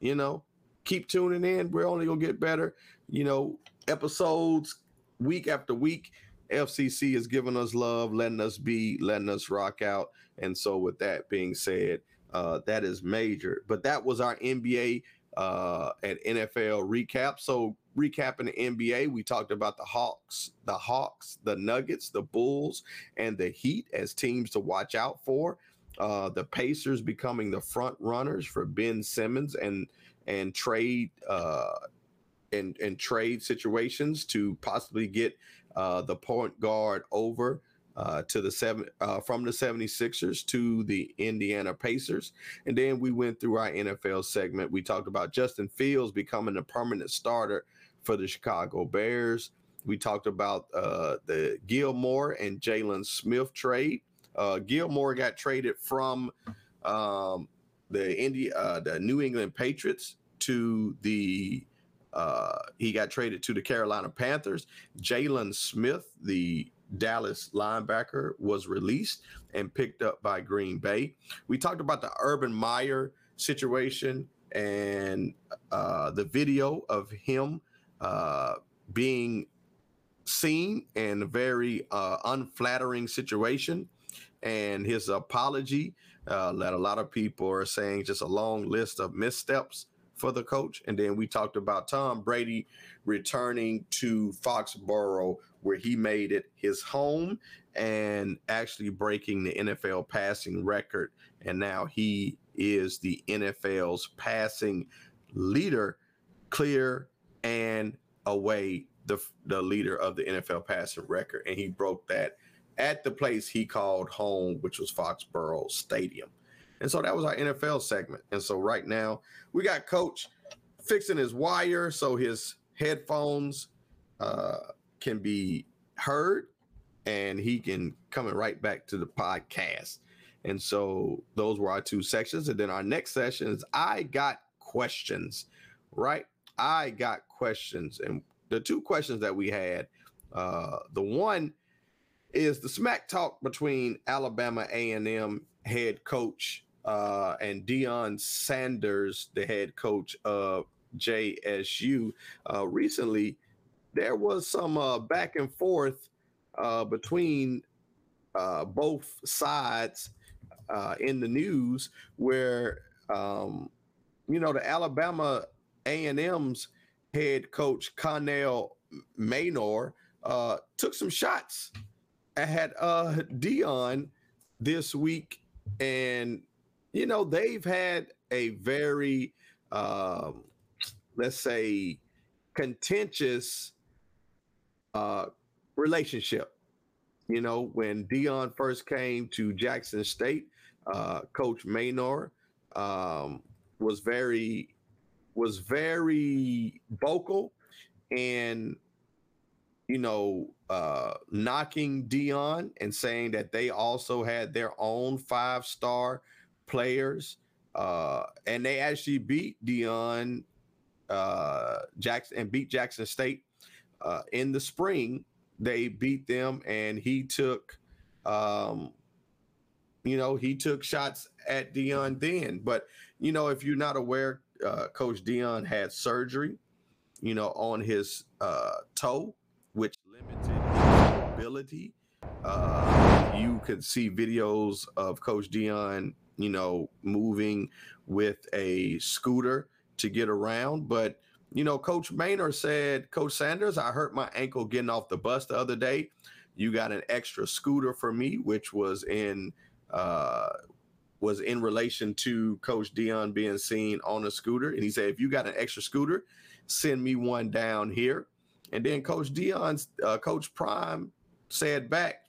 you know, keep tuning in. We're only going to get better. You know, episodes week after week. FCC is giving us love, letting us be, letting us rock out. And so, with that being said, uh, that is major. But that was our NBA uh, and NFL recap. So, recapping the NBA, we talked about the Hawks, the Hawks, the Nuggets, the Bulls, and the Heat as teams to watch out for. Uh, the Pacers becoming the front runners for Ben Simmons and and trade uh, and and trade situations to possibly get uh, the point guard over uh, to the seven uh, from the 76ers to the Indiana Pacers. And then we went through our NFL segment. We talked about Justin Fields becoming a permanent starter for the Chicago Bears. We talked about uh, the Gilmore and Jaylon Smith trade. Uh, Gilmore got traded from um, the India, uh, the New England Patriots to the uh, he got traded to the Carolina Panthers. Jaylon Smith, the Dallas linebacker, was released and picked up by Green Bay. We talked about the Urban Meyer situation and uh, the video of him uh, being seen in a very uh, unflattering situation and his apology uh, that a lot of people are saying just a long list of missteps for the coach. And then we talked about Tom Brady returning to Foxborough, where he made it his home and actually breaking the NFL passing record. And now he is the NFL's passing leader, clear and away the, the leader of the NFL passing record. And he broke that at the place he called home, which was Foxborough Stadium. And so that was our NFL segment. And so right now we got Coach fixing his wire so his headphones uh, can be heard and he can coming right back to the podcast. And so those were our two sections. And then our next session is I got questions, right? I got questions. And the two questions that we had, uh, the one is the smack talk between Alabama A&M head coach uh, and Deion Sanders, the head coach of JSU. Uh, recently, there was some uh, back and forth uh, between uh, both sides uh, in the news where, um, you know, the Alabama A&M's head coach, Connell Maynor, took some shots at uh, Deion this week, and you know they've had a very, um, let's say, contentious uh, relationship. You know, when Deion first came to Jackson State, uh, Coach Maynor um, was very was very vocal and you know, uh, knocking Deion and saying that they also had their own five star players. Uh, and they actually beat Deion uh, Jackson and beat Jackson State uh, in the spring. They beat them, and he took, um, you know, he took shots at Deion then. But you know, if you're not aware, uh, Coach Deion had surgery, you know, on his uh, toe which limited his mobility. Uh, you could see videos of Coach Deion, you know, moving with a scooter to get around. But, you know, Coach Maynor said, Coach Sanders, I hurt my ankle getting off the bus the other day. You got an extra scooter for me, which was in uh, was in relation to Coach Deion being seen on a scooter. And he said, if you got an extra scooter, send me one down here. And then Coach Deion's uh, Coach Prime said back,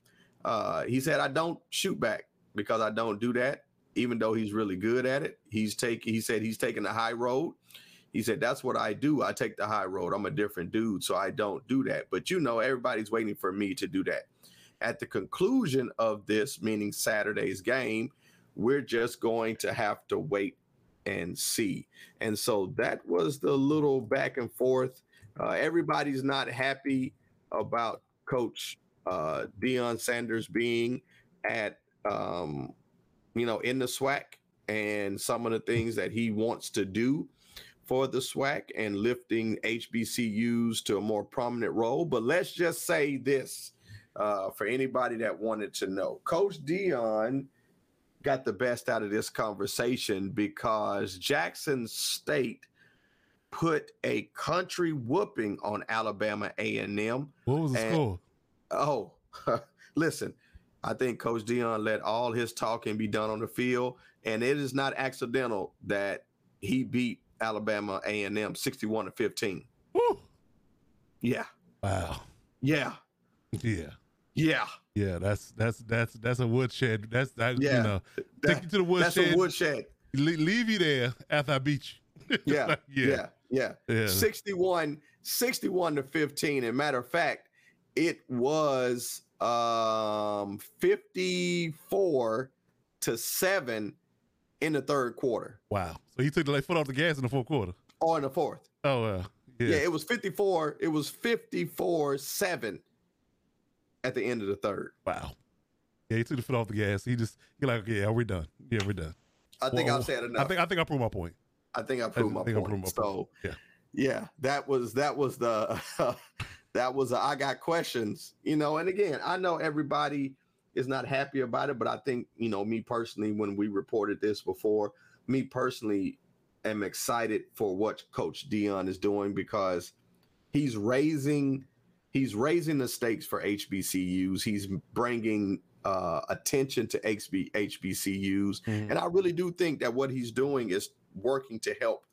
uh, he said, I don't shoot back because I don't do that, even though he's really good at it. He's taking, he said he's taking the high road. He said, That's what I do. I take the high road. I'm a different dude, so I don't do that. But you know, everybody's waiting for me to do that. At the conclusion of this, meaning Saturday's game, we're just going to have to wait and see. And so that was the little back and forth uh, everybody's not happy about Coach uh, Deion Sanders being at, um, you know, in the SWAC and some of the things that he wants to do for the SWAC and lifting HBCUs to a more prominent role. But let's just say this uh, for anybody that wanted to know Coach Deion got the best out of this conversation because Jackson State put a country whooping on Alabama A&M. What was the and, score? Oh, [laughs] listen, I think Coach Deion let all his talking be done on the field, and it is not accidental that he beat Alabama A&M 61 to 15. Woo. Yeah. Wow. Yeah. Yeah. Yeah. Yeah, that's that's that's that's a woodshed. That's that yeah. you know that, take you to the woodshed. That's a woodshed. Leave you there after I beat you. [laughs] yeah. yeah. Yeah. Yeah. yeah. 61, 61 to 15. And matter of fact, it was um 54 to 7 in the third quarter. Wow. So he took the foot off the gas in the fourth quarter. Or in the fourth. Oh yeah. yeah, it was 54. It was 54 7 at the end of the third. Wow. Yeah, he took the foot off the gas. He just he like, yeah, we're done. Yeah, we're done. I think well, I've said enough. I think I think I proved my point. I think I proved I my point. My so point. yeah, yeah, that was that was the [laughs] that was a, I got questions, you know. And again, I know everybody is not happy about it, but I think you know me personally, when we reported this before, me personally, am excited for what Coach Deion is doing because he's raising he's raising the stakes for HBCUs. He's bringing uh, attention to HB, HBCUs, mm-hmm. and I really do think that what he's doing is working to help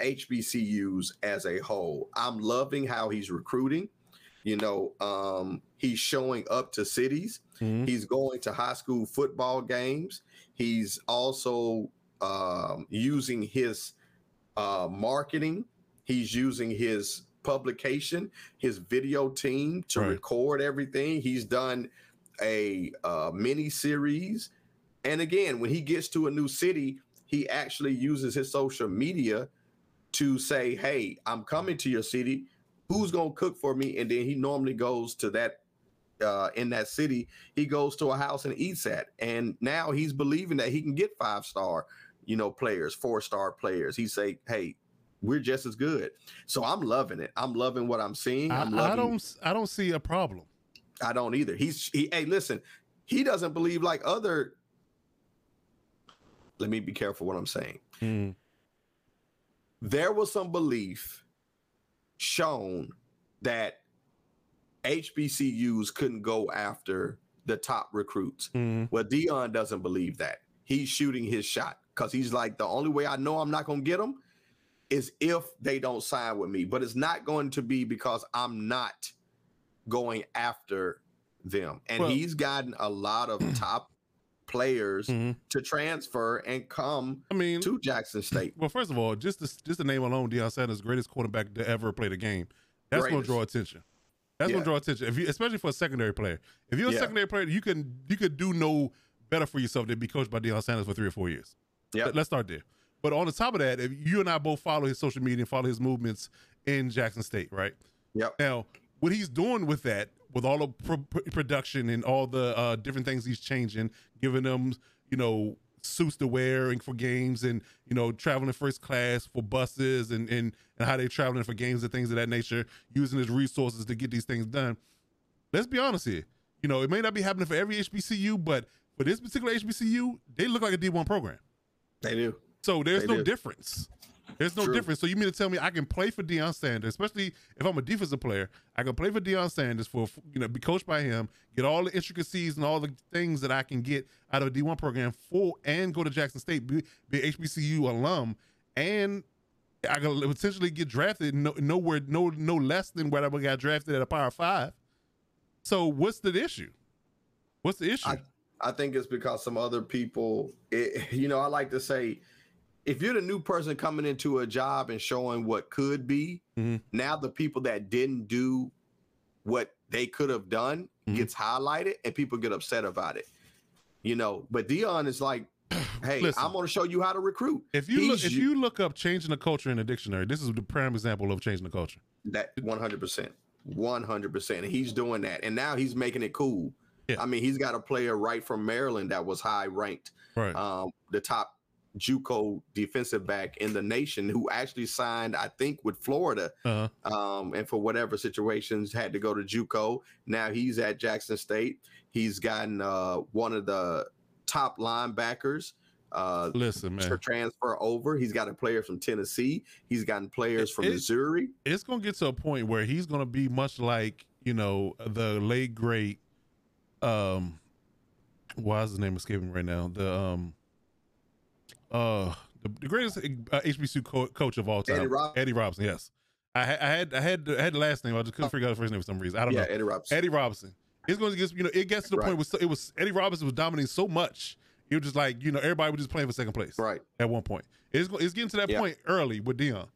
HBCUs as a whole. I'm loving how he's recruiting. You know, um, he's showing up to cities. Mm-hmm. He's going to high school football games. He's also um, using his uh, marketing. He's using his publication, his video team to right. record everything. He's done a uh, mini series. And again, when he gets to a new city, he actually uses his social media to say, Hey, I'm coming to your city. Who's going to cook for me? And then he normally goes to that uh, in that city, he goes to a house and eats at. And now he's believing that he can get five star, you know, players, four star players. He say, "Hey, we're just as good." So I'm loving it. I'm loving what I'm seeing. I'm I, I don't. I don't see a problem. I don't either. He's he. Hey, listen. He doesn't believe like other. Let me be careful what I'm saying. Mm. There was some belief shown that HBCUs couldn't go after the top recruits. Mm. Well, Deion doesn't believe that. He's shooting his shot because he's like, the only way I know I'm not going to get them is if they don't sign with me. But it's not going to be because I'm not going after them. And well, he's gotten a lot of [clears throat] top players mm-hmm. to transfer and come I mean, to Jackson State. Well, first of all, just the, just the name alone, Deion Sanders, greatest quarterback to ever play the game. That's going to draw attention. That's yeah. gonna draw attention. If you, especially for a secondary player. If you're a yeah. secondary player, you can you could do no better for yourself than be coached by Deion Sanders for three or four years. Yeah. Let's start there. But on the top of that, if you and I both follow his social media and follow his movements in Jackson State, right? Yep. Now, what he's doing with that, with all the pro- production and all the uh, different things he's changing, giving them, you know, suits to wear and for games and you know traveling first class for buses and and, and how they're traveling for games and things of that nature using his resources to get these things done. Let's be honest here. You know it may not be happening for every hbcu but for this particular hbcu they look like a d1 program. They do. So there's they no do. difference there's no True. difference. So you mean to tell me I can play for Deion Sanders, especially if I'm a defensive player, I can play for Deion Sanders for you know be coached by him, get all the intricacies and all the things that I can get out of a D1 program for, and go to Jackson State, be, be HBCU alum, and I can potentially get drafted no, nowhere no no less than where I got drafted at a Power Five. So what's the issue? What's the issue? I, I think it's because some other people, it, you know, I like to say if you're the new person coming into a job and showing what could be, mm-hmm. now the people that didn't do what they could have done mm-hmm. gets highlighted and people get upset about it. You know, but Deion is like, [clears throat] hey, Listen, I'm going to show you how to recruit. If you look, if you look up changing the culture in the dictionary, this is the prime example of changing the culture. That 100 percent, 100 percent. He's doing that, and now he's making it cool. Yeah. I mean, he's got a player right from Maryland that was high ranked, right? Um, the top JUCO defensive back in the nation who actually signed, I think, with Florida, uh-huh. um, and for whatever situations had to go to JUCO. Now he's at Jackson State. He's gotten uh, one of the top linebackers. Uh, Listen, man, transfer over. He's got a player from Tennessee. He's gotten players from Missouri. It's going to get to a point where he's going to be much like you know the late great. Um, why is the name escaping right now? The um uh the, the greatest uh, HBCU co- coach of all time, Eddie, Rob- Eddie Robinson. Yes, I, I, had I had I had the last name. I just couldn't figure out the first name for some reason. I don't yeah, know. Eddie Robinson. Eddie Robinson. It's going to get you know it gets to the right. point where it was Eddie Robinson was dominating so much. It was just like you know everybody was just playing for second place. Right. At one point, it's it's getting to that point early with Deion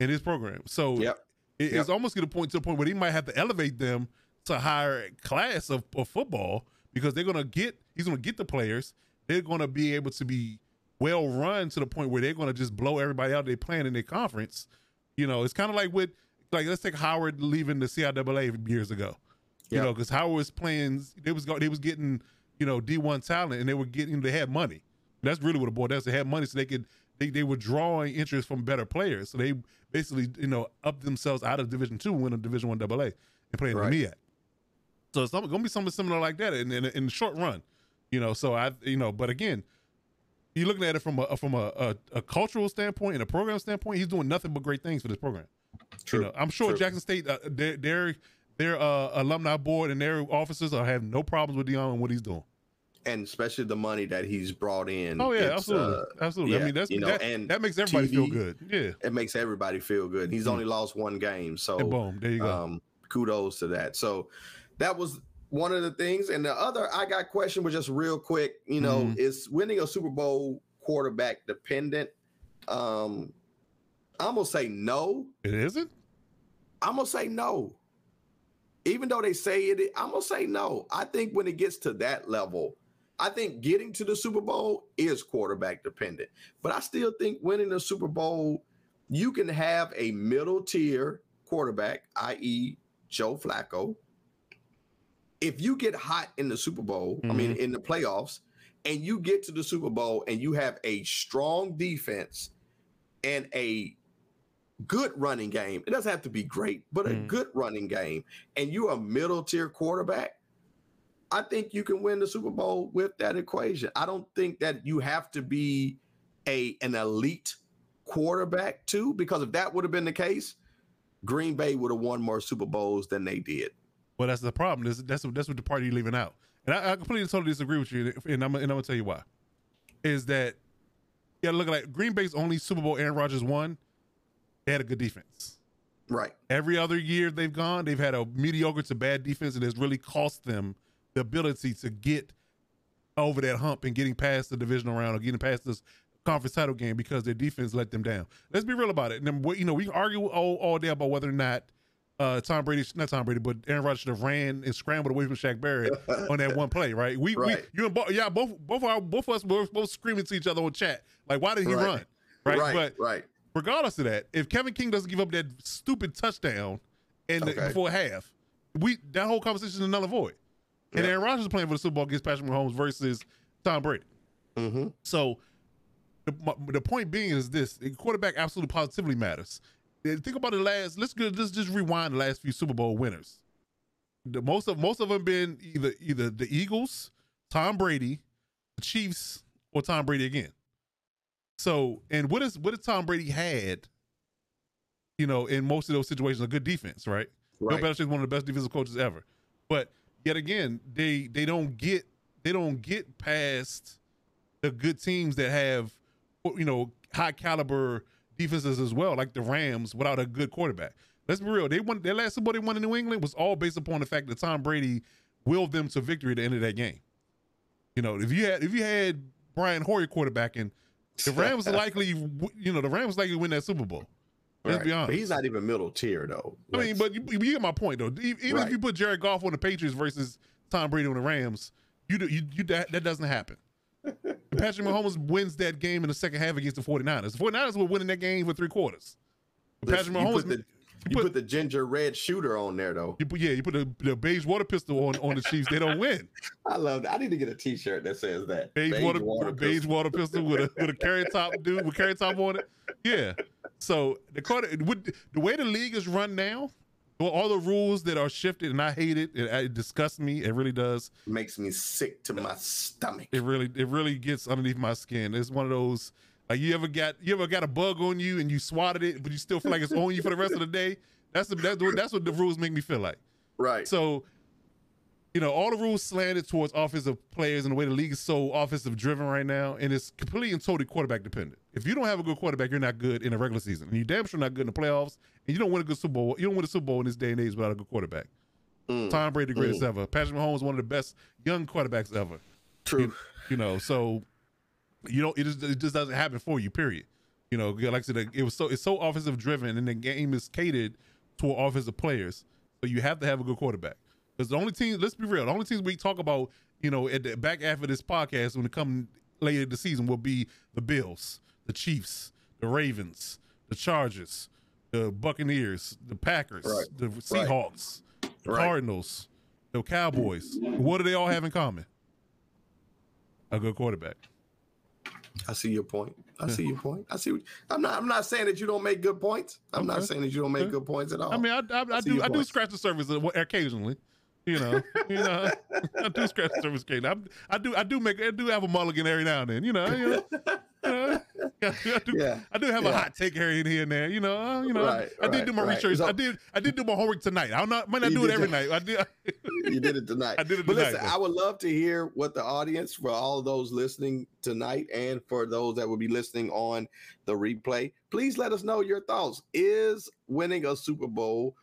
in his program. So yep. It, yep. it's almost get a point to the point where he might have to elevate them to higher class of, of football because they're going to get he's going to get the players. They're going to be able to be well run to the point where they're going to just blow everybody out they playing in their conference. You know, it's kind of like with like let's take Howard leaving the CIAA years ago. You yep. know, because Howard was playing, they was they was getting you know D one talent, and they were getting they had money. That's really what the boy does. They had money, so they could they, they were drawing interest from better players. So they basically you know upped themselves out of Division two, win a Division one AA, and playing right. the MEAC. So it's going to be something similar like that in, in, in the short run, you know. So I, you know, but again, you're looking at it from a from a, a, a cultural standpoint and a program standpoint. He's doing nothing but great things for this program. True. You know, I'm sure True. Jackson State, uh, their their, their uh, alumni board and their officers are having no problems with Deion and what he's doing. and especially the money that he's brought in. Oh yeah, absolutely, uh, absolutely. I mean, that's you know, that, and that makes everybody feel good. Yeah, it makes everybody feel good. He's Mm. only lost one game, so and boom, there you go. um, kudos to that. So that was one of the things. And the other I got question was just real quick, you know, Mhm. is winning a Super Bowl quarterback dependent? Um, I'm gonna say no. it isn't. I'm gonna say no. Even though they say it, I'm gonna say no. I think when it gets to that level, I think getting to the Super Bowl is quarterback dependent. But I still think winning the Super Bowl, you can have a middle tier quarterback, i.e., Joe Flacco. If you get hot in the Super Bowl, I mean in the playoffs, and you get to the Super Bowl and you have a strong defense and a good running game. It doesn't have to be great, but a Mm. good running game. And you're a middle tier quarterback. I think you can win the Super Bowl with that equation. I don't think that you have to be a an elite quarterback too, because if that would have been the case, Green Bay would have won more Super Bowls than they did. Well, that's the problem. That's that's, that's what the party you're leaving out. And I, I completely totally disagree with you. And I'm and I'm gonna tell you why. Is that yeah? Look like Green Bay's only Super Bowl Aaron Rodgers won. They had a good defense. Right. Every other year they've gone, they've had a mediocre to bad defense, and it's really cost them the ability to get over that hump and getting past the divisional round or getting past this conference title game because their defense let them down. Let's be real about it. And then, you know, we can argue all, all day about whether or not uh, Tom Brady, not Tom Brady, but Aaron Rodgers should have ran and scrambled away from Shaq Barrett [laughs] on that one play, right? We, Right. we you and both, yeah, both, both, our, both of us were both screaming to each other on chat, like, why did he Right. run? Right, Right. but right. regardless of that, if Kevin King doesn't give up that stupid touchdown in the, Okay. before half, we that whole conversation is null and void. And Yeah. Aaron Rodgers is playing for the Super Bowl against Patrick Mahomes versus Tom Brady. hmm So the, the point being is this: the quarterback absolutely positively matters. Think about the last. Let's go. Let's just rewind the last few Super Bowl winners. The most of most of them been either either the Eagles, Tom Brady, the Chiefs, or Tom Brady again. So, and what is what has Tom Brady had? You know, in most of those situations, a good defense, right? Bill Right. is one of the best defensive coaches ever. But yet again, they they don't get they don't get past the good teams that have you know high caliber defenses as well, like the Rams, without a good quarterback. Let's be real. They won their last Super Bowl they won in New England was all based upon the fact that Tom Brady willed them to victory at the end of that game. You know, if you had if you had Brian Hoyer quarterbacking, the Rams [laughs] likely you know the Rams likely win that Super Bowl. Let's Right. be honest. But he's not even middle tier though. I mean, but you, you get my point though. Even if you put Jared Goff on the Patriots versus Tom Brady on the Rams, you do, you, you that, that doesn't happen. Patrick Mahomes wins that game in the second half against the 49ers. The 49ers were winning that game for three quarters. Patrick you Mahomes, put the you you put- put the ginger red shooter on there though. you put, yeah, you put the, the beige water pistol on, on the Chiefs, they don't win. [laughs] I love that. I need to get a T-shirt that says that. Beige, water, beige pistol. water pistol with a with a carrot top dude with carrot top on it. Yeah. So the with the way the league is run now, well, all the rules that are shifted, and I hate it. It, it disgusts me. It really does. makes me sick to my stomach. It really, it really gets underneath my skin. It's one of those. Like you ever got, you ever got a bug on you and you swatted it, but you still feel like it's on you for the rest of the day. That's the, that's, what- that's what the rules make me feel like. Right. So, you know, all the rules slanted towards offensive players and the way the league is so offensive driven right now, and it's completely and totally quarterback dependent. If you don't have a good quarterback, you're not good in the regular season, and you damn sure not good in the playoffs, and you don't win a good Super Bowl. You don't win a Super Bowl in this day and age without a good quarterback. Mm, Tom Brady, the greatest ever. Patrick Mahomes, one of the best young quarterbacks ever. true. You know, so you know it just it just doesn't happen for you. Period. You know, like I said, it was so it's so offensive driven, and the game is catered toward offensive players. So you have to have a good quarterback. Because the only team, let's be real, the only teams we talk about, you know, at the back of this podcast when it comes later in the season will be the Bills, the Chiefs, the Ravens, the Chargers, the Buccaneers, the Packers, Right. the Seahawks, the Cardinals, the Cowboys. What do they all have in common? A good quarterback. I see your point. I see your point. I see. What, I'm not. I'm not saying that you don't make good points. I'm not saying that you don't make Okay. good points at all. I mean, I, I, I see do [laughs] [laughs] I do scratch the surface occasionally. You know, you know, I do scratch the surface. I, I do, I do make, I do have a mulligan every now and then. You know, you know, [laughs] [laughs] I, do, Yeah. I do have a hot take here and here and there. You know, uh, you know, Right, I did right, do my right. research. So- I did, I did do my homework tonight. I'm not, might not do it every your- night. I did. [laughs] you did it tonight. I did it But tonight. listen. I would love to hear what the audience, for all of those listening tonight, and for those that will be listening on the replay, please let us know your thoughts. Is winning a Super Bowl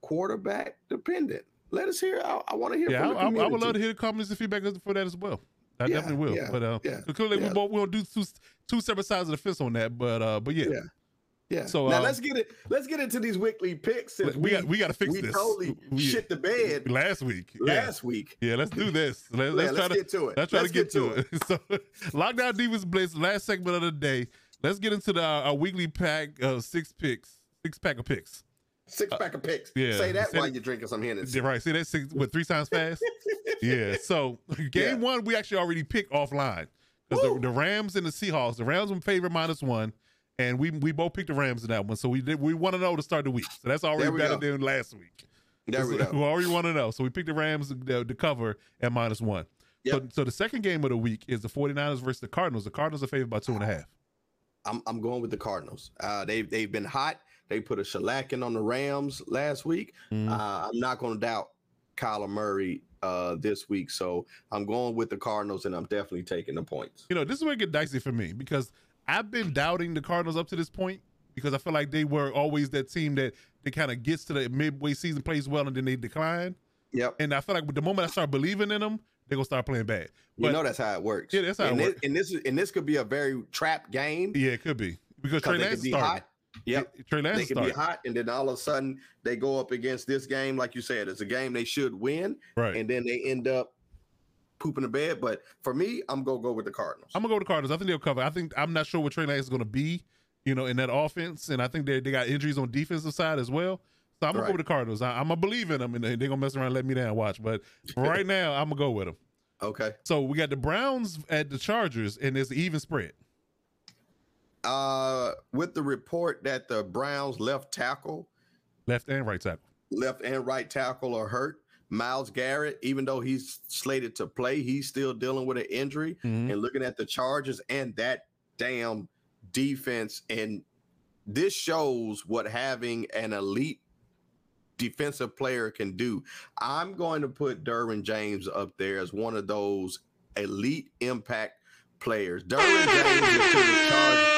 quarterback dependent? Let us hear. I, I want to hear. yeah, I, I, I would love to hear the comments and feedback for that as well. I Yeah, definitely will. yeah, but uh, yeah, clearly yeah. we both we'll do two two separate sides of the fence on that. But uh, but yeah, Yeah. Yeah. So, now um, let's get it. Let's get into these weekly picks. Since we, got we got to fix we this. totally We- totally shit the bed last week. Yeah. last week. Yeah, let's do this. [laughs] Let, Yeah, let's try to get to it. let's try Let's to get, to it. [laughs] so, lockdown defense blitz. Last segment of the day. Let's get into the our weekly pack of six picks, six pack of picks. Six pack of picks. Uh, yeah. Say that Say while it- you're drinking some Hennessy. Right. See that six what three times fast? [laughs] yeah. So [laughs] game Yeah. one, we actually already picked offline because the, the Rams and the Seahawks. The Rams were favorite minus one, and we we both picked the Rams in that one. So we did we want to know to start the week. So that's already we better go. than last week. There we So go. [laughs] already want to know. So we picked the Rams to, to cover at minus one. So, Yep. so the second game of the week is the 49ers versus the Cardinals. The Cardinals are favored by two and a half. I'm I'm going with the Cardinals. Uh, they've they've been hot. They put a shellacking on the Rams last week. Mhm. Uh, I'm not going to doubt Kyler Murray uh, this week, so I'm going with the Cardinals, and I'm definitely taking the points. you know, this is where it get dicey for me because I've been doubting the Cardinals up to this point because I feel like they were always that team that they kind of gets to the midway season, plays well, and then they decline. Yep. And I feel like with the moment I start believing in them, they're gonna start playing bad. You know that's how it works. Yeah, that's how it and works. and this is and this could be a very trap game Yeah, it could be because Trey Lance be hot. Yep. Trey Lance They can be hot, and then all of a sudden they go up against this game, like you said, it's a game they should win, Right. and then they end up pooping the bed. But for me, I'm gonna go with the Cardinals. I'm gonna go with the Cardinals. I think they'll cover. I think I'm not sure what Trey Lance is gonna be, you know, in that offense, and I think they they got injuries on defensive side as well. So I'm gonna Right. go with the Cardinals. I, I'm gonna believe in them, and they're gonna mess around, and let me down, watch. But [laughs] right now, I'm gonna go with them. Okay. So we got the Browns at the Chargers, and it's an even spread. Uh, with the report that the Browns left tackle, Left and right tackle. left and right tackle are hurt. Myles Garrett, even though he's slated to play, he's still dealing with an injury. Mhm. And looking at the Chargers and that damn defense, and this shows what having an elite defensive player can do. I'm going to put Derwin James up there as one of those elite impact players. Derwin James is to the Chargers.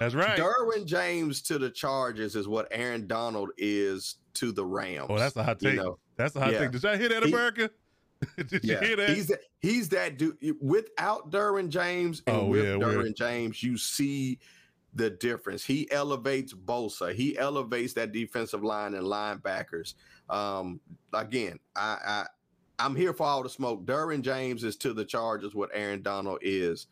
That's right. Derwin James to the Chargers is what Aaron Donald is to the Rams. oh, that's a hot You take. know, that's a hot yeah. take. Did y'all hear that, He- America? [laughs] Did you hear that? He's that he's that dude. Without Derwin James and Oh, with yeah, Derwin weird. James, you see the difference. He elevates Bosa. He elevates that defensive line and linebackers. Um, again, I, I I'm here for all the smoke. Derwin James is to the Chargers what Aaron Donald is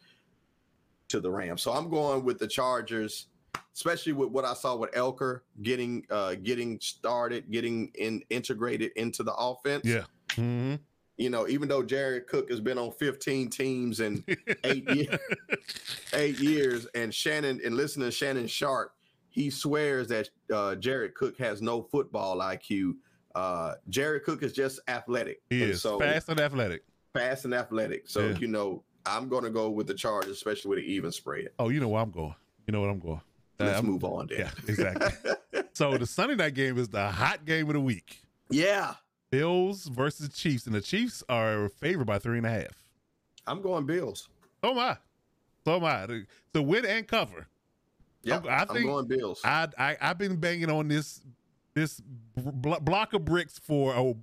to the Rams. So I'm going with the Chargers, especially with what I saw with Ekeler getting uh getting started, getting in integrated into the offense yeah. hmm you know, even though Jared Cook has been on 15 teams in [laughs] eight years, eight years, and Shannon and listening to Shannon Sharpe, he swears that uh, Jared Cook has no football IQ. Uh, Jared Cook is just athletic. He and is so fast and athletic. fast and athletic. So Yeah. you know, I'm going to go with the Chargers, especially with an even spread. Oh, you know where I'm going. You know what I'm going. Let's I'm- move on then. Yeah, exactly. [laughs] so the Sunday night game is the hot game of the week. yeah, Bills versus Chiefs, and the Chiefs are favored by three and a half. I'm going Bills. Oh my. I. So am I. To- To win and cover. Yeah, I I'm, think going Bills. I, I I've been banging on this this bl- block of bricks for a,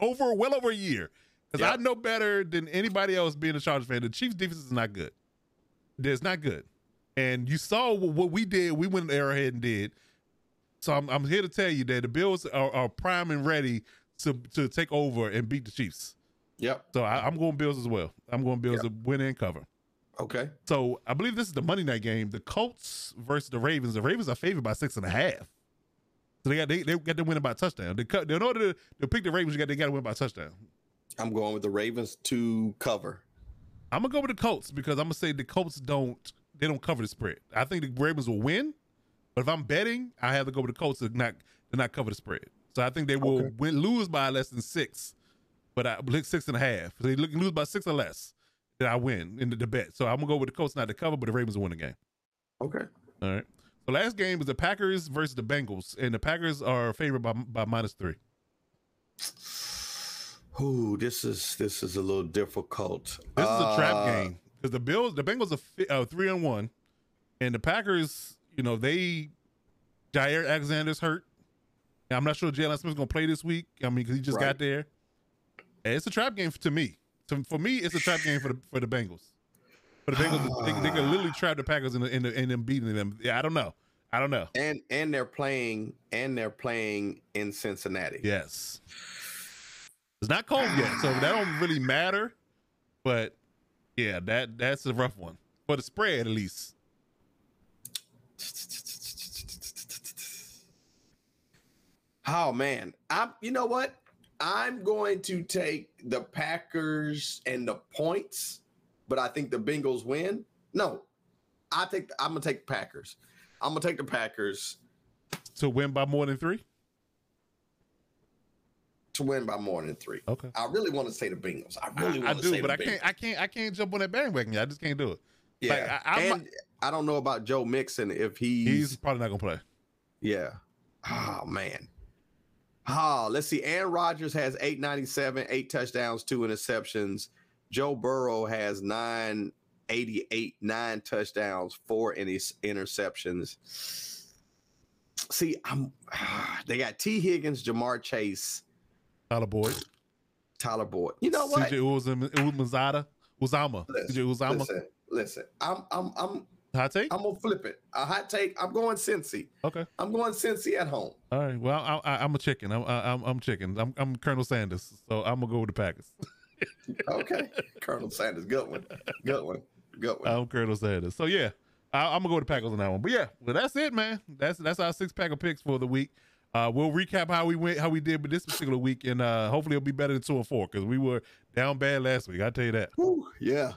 over well over a year because I know better than anybody else being a Chargers fan. The Chiefs defense is not good. It's not good, and you saw what we did. We went Arrowhead and did. So I'm, I'm here to tell you that the Bills are, are prime and ready to to take over and beat the Chiefs. yep. So I, I'm going Bills as well. I'm going Bills Yep. to win and cover. Okay. So I believe this is the Monday night game. The Colts versus the Ravens. The Ravens are favored by six and a half. So they got they, they got to win by touchdown. They cut, in order to, to pick the Ravens, you got they got to win by touchdown. I'm going with the Ravens to cover. I'm gonna go with the Colts because I'm gonna say the Colts don't they don't cover the spread. I think the Ravens will win, but if I'm betting, I have to go with the Colts to not to not cover the spread. So I think they will Okay. win lose by less than six but I look six and a half. So they lose by six or less, then I win in the, the bet. So I'm gonna go with the Colts not to cover, but the Ravens will win the game. Okay. All right. The last game is the Packers versus the Bengals, and the Packers are favored by by minus three. Ooh, this is this is a little difficult. This is a trap Uh, game because the Bills, the Bengals are uh, three and one, and the Packers, you know, they Jaire Alexander's hurt. And I'm not sure Jalen Smith's gonna play this week. I mean, because he just Right. got there. And it's a trap game to me. So for me, it's a trap game for the for the Bengals. For the Bengals, they, they can [sighs] literally trap the Packers in the, in, the, in them beating them. Yeah, I don't know. I don't know. And and they're playing and they're playing in Cincinnati. Yes. It's not cold yet, so that don't really matter. But yeah, that that's a rough one. For the spread at least. Oh man, I'm. You know what? I'm going to take the Packers and the points, but I think the Bengals win. No, I think I'm gonna take the Packers. I'm gonna take the Packers To win by more than three? To win by more than three. Okay. I really want to say the Bengals. I I, really I want to do, say but I Bengals. can't I can't I can't jump on that bandwagon. I just can't do it. Yeah, Like, I- I and I don't know about Joe Mixon if he's, He's probably not gonna play. yeah. Oh man. Oh, let's see. Aaron Rodgers has 897, eight touchdowns, two interceptions. Joe Burrow has 988, nine touchdowns, four in interceptions. See, I'm ah, they got Tee Higgins, Ja'Marr Chase, Tyler Boyd. Tyler Boyd. You know what? CJ Uzomah, Uzomah, CJ Uzomah. Listen, listen. I'm I'm I'm Hot take? I'm gonna flip it. A hot take. I'm going Cincy. Okay. I'm going Cincy at home. All right. Well, I, I, I'm a chicken. I'm, I, I'm, I'm chicken. I'm, I'm Colonel Sanders. So I'm gonna go with the Packers. [laughs] Okay. Colonel Sanders, good one. Good one. Good one. I'm Colonel Sanders. So yeah, I, I'm gonna go with the Packers on that one. But yeah, well that's it, man. That's that's our six pack of picks for the week. Uh, we'll recap how we went, how we did with this particular week, and uh, hopefully it'll be better than two and four because we were down bad last week. I tell you that. Whew, yeah.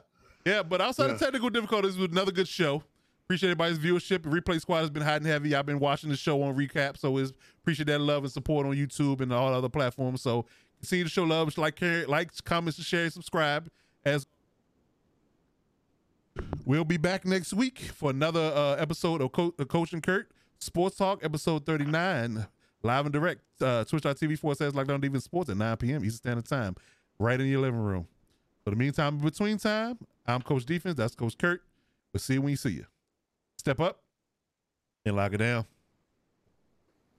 Yeah, but outside of technical difficulties, it was another good show. Appreciate everybody's viewership. Replay Squad has been hot and heavy. I've been watching the show on recap, so it's appreciate that love and support on YouTube and all other platforms. So continue to show love, like, care, likes, comments, share, subscribe. As we'll be back next week for another uh, episode of Co- of Coach and Kurt Sports Talk, episode thirty nine, live and direct. Uh, Twitch.tv forward slash Lockdown Even Sports at nine p.m. Eastern Standard Time, right in your living room. For the meantime, in between time, I'm Coach Defense. That's Coach Kurt. We'll see you when you see you. Step up and lock it down.